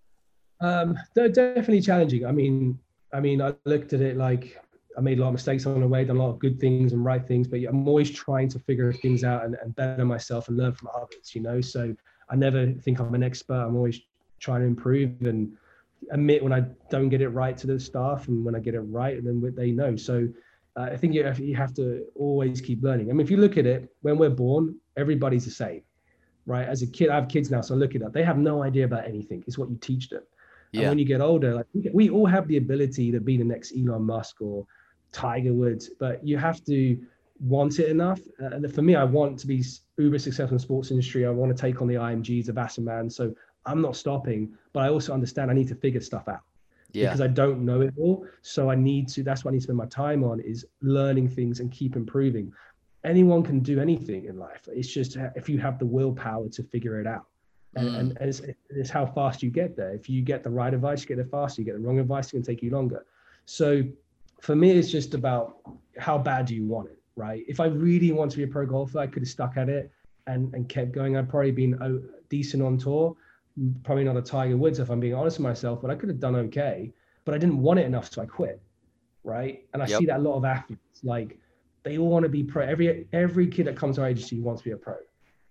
Um, definitely challenging. I mean, I mean, I looked at it like I made a lot of mistakes on the way, done a lot of good things and right things, but I'm always trying to figure things out and, and better myself and learn from others, you know? So I never think I'm an expert. I'm always trying to improve and admit when I don't get it right to the staff and when I get it right, and then they know. So uh, I think you have, you have to always keep learning. I mean, if you look at it, when we're born, everybody's the same, right? As a kid, I have kids now, so I look at that. They have no idea about anything. It's what you teach them. Yeah. And when you get older, like we all have the ability to be the next Elon Musk or Tiger Woods, but you have to want it enough. Uh, and for me, I want to be uber successful in sports industry. I want to take on the IMGs of Wasserman. So I'm not stopping, but I also understand I need to figure stuff out. Yeah. Because I don't know it all. So I need to, that's what I need to spend my time on is learning things and keep improving. Anyone can do anything in life. It's just if you have the willpower to figure it out. And, mm. and it's, it's, how fast you get there. If you get the right advice, you get there faster. You get the wrong advice, it can take you longer. So for me, it's just about how bad do you want it, right? If I really want to be a pro golfer, I could have stuck at it and, and kept going. I'd probably been decent on tour, probably not a Tiger Woods if I'm being honest with myself, but I could have done okay. But I didn't want it enough, so I quit, right? And I yep. see that a lot of athletes, like they all want to be pro. Every every kid that comes to our agency wants to be a pro.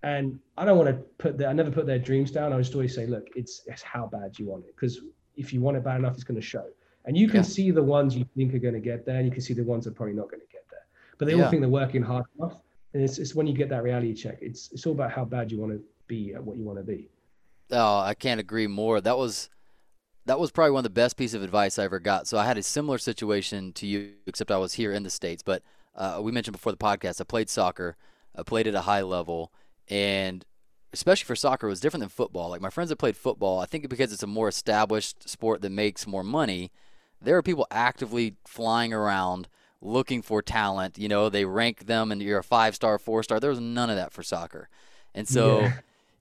And I don't want to put that. I never put their dreams down. I just always say, look, it's it's how bad you want it. Because if you want it bad enough, it's going to show. And you can yeah. see the ones you think are going to get there, and you can see the ones that are probably not going to get there. But they yeah. all think they're working hard enough. And it's, it's when you get that reality check. It's it's all about how bad you want to be at what you want to be. Oh, I can't agree more. That was that was probably one of the best pieces of advice I ever got. So I had a similar situation to you, except I was here in the states. But uh, we mentioned before the podcast, I played soccer. I played at a high level, and especially for soccer, it was different than football. Like my friends that played football, I think because it's a more established sport that makes more money, there are people actively flying around looking for talent. You know, they rank them and you're a five star, four star. There was none of that for soccer. And so yeah.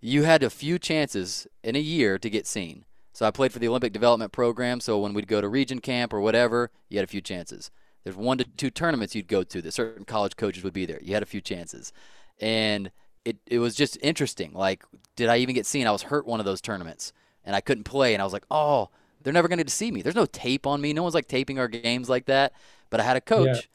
You had a few chances in a year to get seen. So I played for the Olympic Development Program. So when we'd go to region camp or whatever, you had a few chances. There's one to two tournaments you'd go to that certain college coaches would be there. You had a few chances. And it, it was just interesting. Like, did I even get seen? I was hurt one of those tournaments and I couldn't play. And I was like, oh, they're never going to see me. There's no tape on me. No one's like taping our games like that. But I had a coach,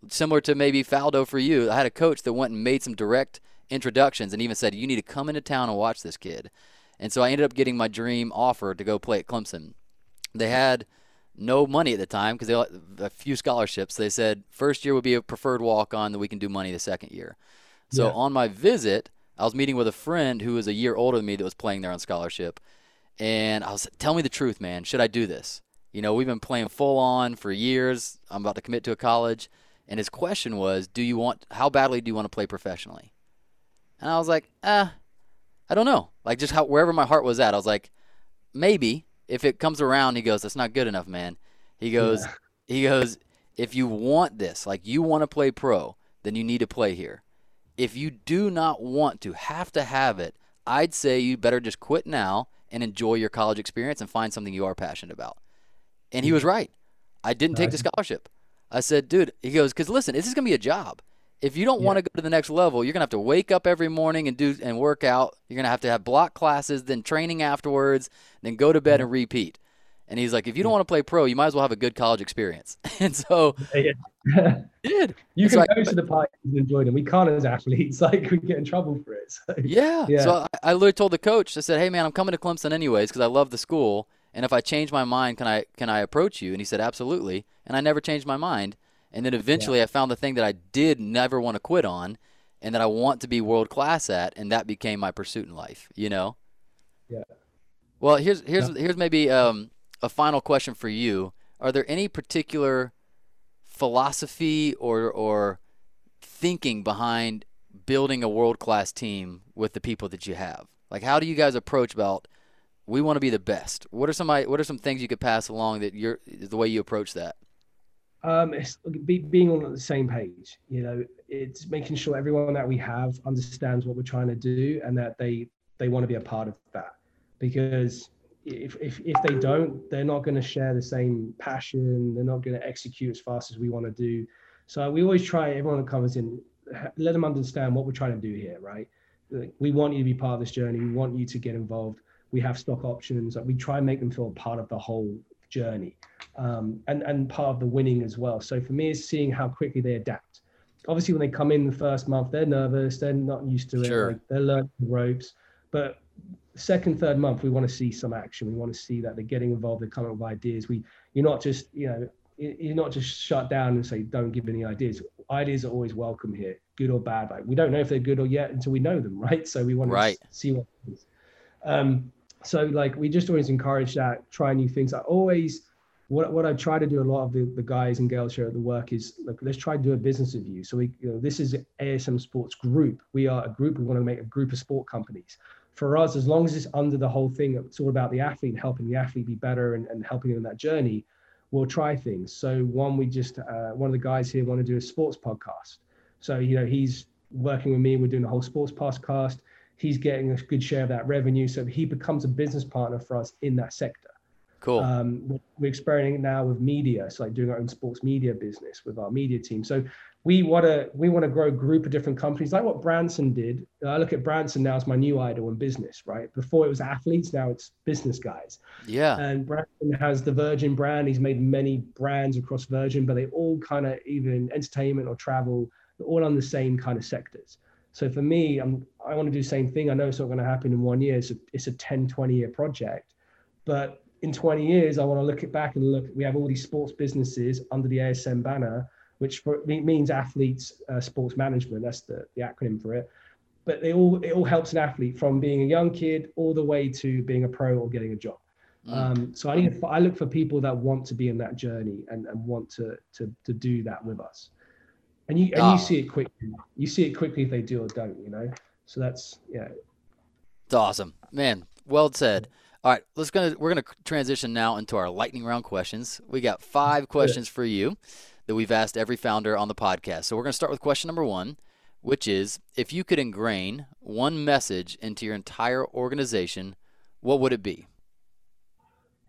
yeah. similar to maybe Faldo for you. I had a coach that went and made some direct introductions and even said, "You need to come into town and watch this kid." And so I ended up getting my dream offer to go play at Clemson. They had no money at the time because they had a few scholarships. They said first year would be a preferred walk on, that we can do money the second year. So yeah. on my visit, I was meeting with a friend who was a year older than me that was playing there on scholarship and I was tell me the truth, man. Should I do this? You know, we've been playing full on for years. I'm about to commit to a college, and his question was, "Do you want? How badly do you want to play professionally?" And I was like, "Ah, I don't know. Like just how wherever my heart was at, I was like, maybe if it comes around." He goes, "That's not good enough, man." He goes, yeah. he goes, "If you want this, like you want to play pro, then you need to play here. If you do not want to have to have it, I'd say you better just quit now and enjoy your college experience and find something you are passionate about. And he was right. I didn't take the scholarship. I said, dude, he goes, because listen, this is going to be a job. If you don't yeah. want to go to the next level, you're going to have to wake up every morning and do and work out. You're going to have to have block classes, then training afterwards, then go to bed mm-hmm. and repeat. And he's like, if you don't mm. want to play pro, you might as well have a good college experience. <laughs> and so, <laughs> yeah. <laughs> You can go to the parties and enjoy them. We can't as athletes. Like we get in trouble for it. So, yeah. yeah. So I, I literally told the coach. I said, "Hey man, I'm coming to Clemson anyways because I love the school. And if I change my mind, can I can I approach you?" And he said, "Absolutely." And I never changed my mind. And then eventually yeah. I found the thing that I did never want to quit on and that I want to be world class at, and that became my pursuit in life, you know? Yeah. Well, here's here's yeah. here's maybe um, a final question for you. Are there any particular philosophy or or thinking behind building a world class team with the people that you have? Like, how do you guys approach about we want to be the best? What are some what are some things you could pass along that you're the way you approach that? Um, it's be, being on the same page. You know, it's making sure everyone that we have understands what we're trying to do and that they they want to be a part of that. Because if if if they don't, they're not going to share the same passion. They're not going to execute as fast as we want to do. So we always try everyone that comes in, let them understand what we're trying to do here, right? We want you to be part of this journey. We want you to get involved. We have stock options. We try and make them feel part of the whole journey um, and, and part of the winning as well. So for me, it's seeing how quickly they adapt. Obviously, when they come in the first month, they're nervous, they're not used to it, sure. like they're learning the ropes. But second, third month, we want to see some action. We want to see that they're getting involved, they're coming up with ideas. We, you're not just, you know, you're not just shut down and say don't give any ideas. Ideas are always welcome here, good or bad. Like we don't know if they're good or yet until we know them, right? So we want right. to see what. Um, so like we just always encourage that, try new things. I always what, what I try to do a lot of the, the guys and girls here at the work is like let's try to do a business review. So we you know this is ASM Sports Group. We are a group. We want to make a group of sport companies. For us, as long as it's under the whole thing, it's all about the athlete, helping the athlete be better and, and helping them in that journey. We'll try things. So one, we just uh, one of the guys here want to do a sports podcast. So you know he's working with me. We're doing a whole sports podcast he's getting a good share of that revenue. So he becomes a business partner for us in that sector. Cool. Um, we're experimenting now with media, so like doing our own sports media business with our media team. So we want to we want to grow a group of different companies, like what Branson did. I look at Branson now as my new idol in business. Right before it was athletes, now it's business guys. Yeah. And Branson has the Virgin brand. He's made many brands across Virgin, but they all kind of even entertainment or travel, all on the same kind of sectors. So for me, I'm, I want to do the same thing. I know it's not going to happen in one year. It's a, it's a 10, 20 year project. But in 20 years, I want to look it back and look, we have all these sports businesses under the ASM banner, which for, means athletes uh, sports management. That's the, the acronym for it. But they all, it all helps an athlete from being a young kid all the way to being a pro or getting a job. Mm. Um, so I need, I look for people that want to be in that journey and, and want to, to, to do that with us and you and oh. you see it quickly. You see it quickly if they do or don't. You know, so that's yeah. It's awesome, man. Well said. All right, let's gonna we're gonna transition now into our lightning round questions. We got five questions for you that we've asked every founder on the podcast. So we're gonna start with question number one, which is if you could ingrain one message into your entire organization, what would it be?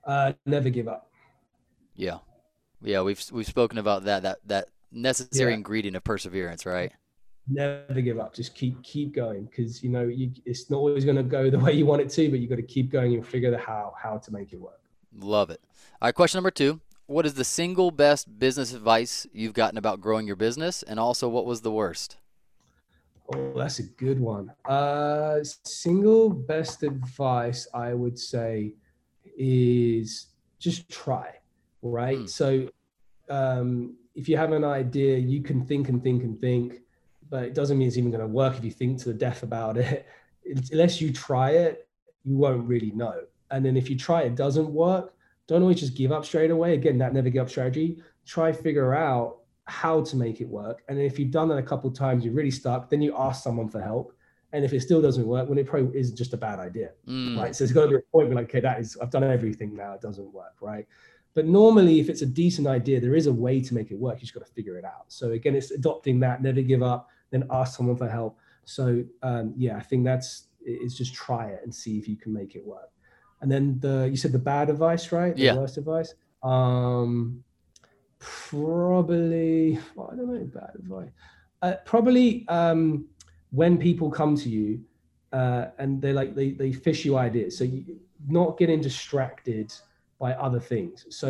Uh, never give up. Yeah, yeah, we've we've spoken about that that that necessary yeah. ingredient of perseverance, right? Never give up. Just keep keep going because you know you, it's not always going to go the <laughs> way you want it to, but you got to keep going and figure out how how to make it work. Love it. All right, question number two. What is the single best business advice you've gotten about growing your business, and also what was the worst? Oh, that's a good one. Uh, single best advice I would say is just try, right? Mm. So, um, if you have an idea, you can think and think and think, but it doesn't mean it's even going to work if you think to the death about it. Unless you try it, you won't really know. And then if you try it doesn't work, don't always just give up straight away. Again, that never give up strategy. Try figure out how to make it work. And if you've done that a couple of times, you're really stuck, then you ask someone for help. And if it still doesn't work, when it probably is just a bad idea, mm. right? So it's got to be a point where like, okay, that is, I've done everything now, it doesn't work, right? But normally, if it's a decent idea, there is a way to make it work. You just got to figure it out. So again, it's adopting that, never give up, then ask someone for help. So um, yeah, I think that's it's just try it and see if you can make it work. And then the you said the bad advice, right? The yeah. worst advice. Um, probably well, I don't know bad advice. Uh, probably um, when people come to you uh, and they like they they fish you ideas. So you not getting distracted by other things. So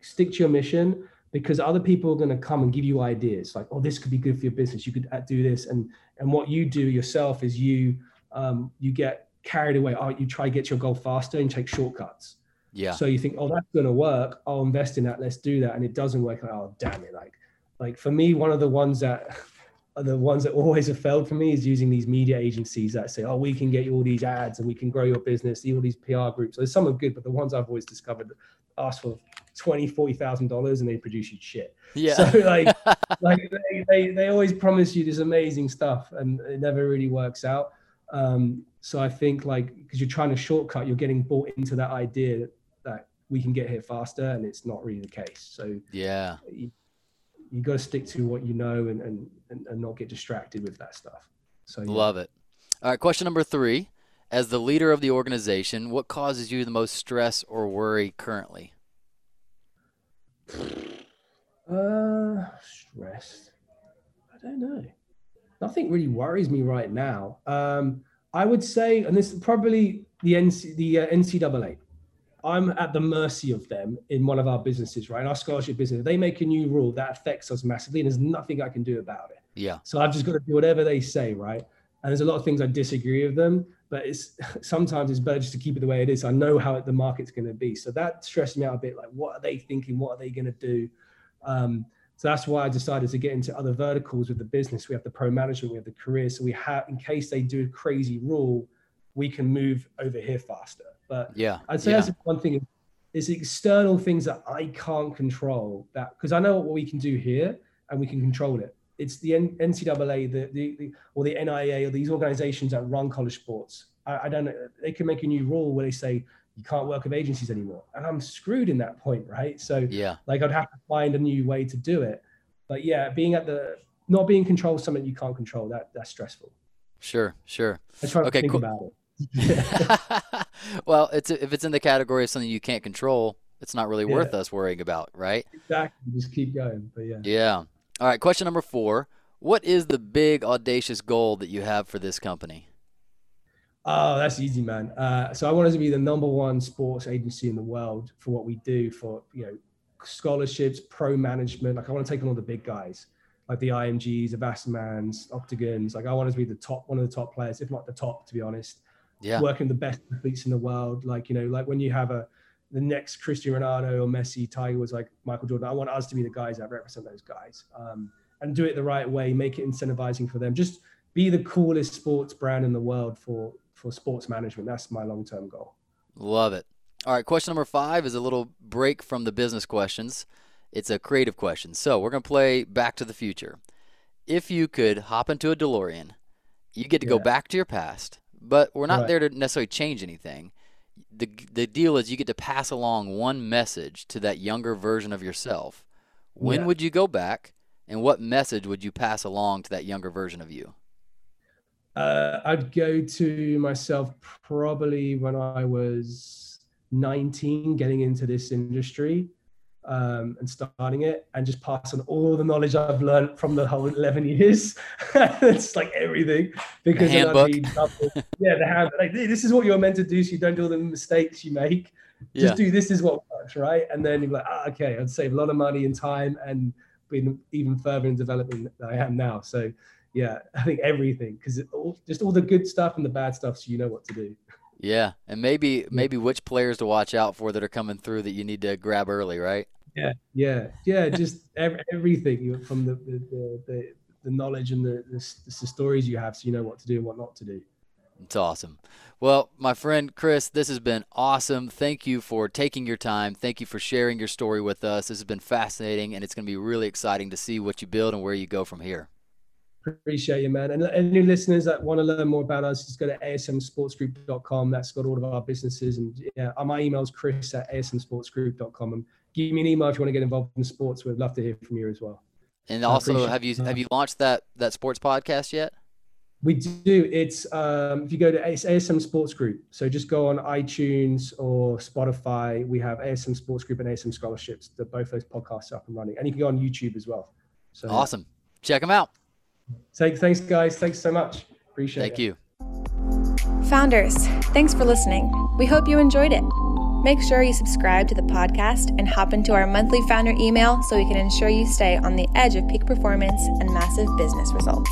stick to your mission because other people are going to come and give you ideas like, oh, this could be good for your business. You could uh, do this. And, and what you do yourself is you, um, you get carried away. Oh, you try to get your goal faster and take shortcuts. Yeah. So you think, oh, that's going to work. I'll invest in that. Let's do that. And it doesn't work. Like, oh, damn it. Like like for me, one of the ones that the ones that always have failed for me is using these media agencies that say, oh, we can get you all these ads and we can grow your business, all these PR groups. So some are good, but the ones I've always discovered ask for twenty, forty thousand dollars and they produce you shit. Yeah. So like, <laughs> like they, they, they always promise you this amazing stuff and it never really works out. Um, so I think like because you're trying to shortcut, you're getting bought into that idea that we can get here faster, and it's not really the case. So yeah, you, you got to stick to what you know and, and and not get distracted with that stuff. So yeah. love it. All right, question number three. As the leader of the organization, what causes you the most stress or worry currently? <sighs> Uh, stressed. I don't know. Nothing really worries me right now. Um, I would say, and this is probably the NC, the uh, NCAA. I'm at the mercy of them in one of our businesses, right? In our scholarship business, they make a new rule that affects us massively, and there's nothing I can do about it. Yeah. So I've just got to do whatever they say, right? And there's a lot of things I disagree with them, but it's <laughs> sometimes it's better just to keep it the way it is. I know how the market's going to be, so that stresses me out a bit. Like, what are they thinking? What are they going to do? Um, so that's why I decided to get into other verticals with the business. We have the pro management, we have the career. So we have, in case they do a crazy rule, we can move over here faster. But yeah, I'd say yeah. that's one thing. It's external things that I can't control. That because I know what we can do here and we can control it. It's the NCAA, the, the, the or the NIA or these organizations that run college sports. I, I don't know. They can make a new rule where they say you can't work with agencies anymore. And I'm screwed in that point, right? So yeah, like I'd have to find a new way to do it. But yeah, being at the not being in control of something you can't control, that that's stressful. Sure, sure. I try to Okay, think cool. about it. <laughs> <laughs> well, it's if it's in the category of something you can't control, it's not really worth us worrying about, right? exactly. Just keep going. But yeah. Yeah. All right, question number 4. What is the big audacious goal that you have for this company? Oh, that's easy, man. Uh, so I wanted to be the number one sports agency in the world for what we do for you know scholarships, pro management. Like I want to take on all the big guys, like the IMGs, the Wassermans, Octagons. Like I want us to be the top, one of the top players, if not the top, to be honest. Yeah. Working the best athletes in the world. Like you know, like when you have a the next Cristiano Ronaldo or Messi, Tiger was like Michael Jordan. I want us to be the guys that represent those guys, um, and do it the right way. Make it incentivizing for them. Just be the coolest sports brand in the world for for sports management. That's my long term goal. Love it. All right, question number 5 is a little break from the business questions. It's a creative question. So, we're going to play Back to the Future. If you could hop into a DeLorean, you get to go back to your past, but we're not Right. there to necessarily change anything. The, the deal is you get to pass along one message to that younger version of yourself. When Yeah. would you go back, and what message would you pass along to that younger version of you? Uh, I'd go to myself probably when I was 19, getting into this industry um, and starting it, and just pass on all the knowledge I've learned from the whole 11 years. <laughs> it's like everything because then I'd handbook. be yeah, the hand. Like this is what you're meant to do, so you don't do all the mistakes you make. Yeah. Just do this is what works, right? And then you're like, ah, okay, I'd save a lot of money and time and been even further in development than I am now. So yeah, I think everything because just all the good stuff and the bad stuff, so you know what to do. Yeah, and maybe maybe which players to watch out for that are coming through that you need to grab early, right? Yeah, yeah, yeah. Just ev- everything from the the, the, the, the knowledge and the, the, the stories you have, so you know what to do and what not to do. It's awesome. Well, my friend Chris, this has been awesome. Thank you for taking your time. Thank you for sharing your story with us. This has been fascinating, and it's going to be really exciting to see what you build and where you go from here. Appreciate you, man. And any listeners that want to learn more about us, just go to asmsportsgroup.com. That's got all of our businesses. And yeah, uh, my email is chris at asmsportsgroup.com. And give me an email if you want to get involved in sports. We'd love to hear from you as well. And also, have you have you launched that that sports podcast yet? We do. It's um, if you go to it's ASM Sports Group. So just go on iTunes or Spotify. We have ASM Sports Group and ASM Scholarships. The, both those podcasts are up and running, and you can go on YouTube as well. So Awesome. Check them out. Take, thanks, guys. Thanks so much. Appreciate Thank it. Thank you. Founders, thanks for listening. We hope you enjoyed it. Make sure you subscribe to the podcast and hop into our monthly founder email so we can ensure you stay on the edge of peak performance and massive business results.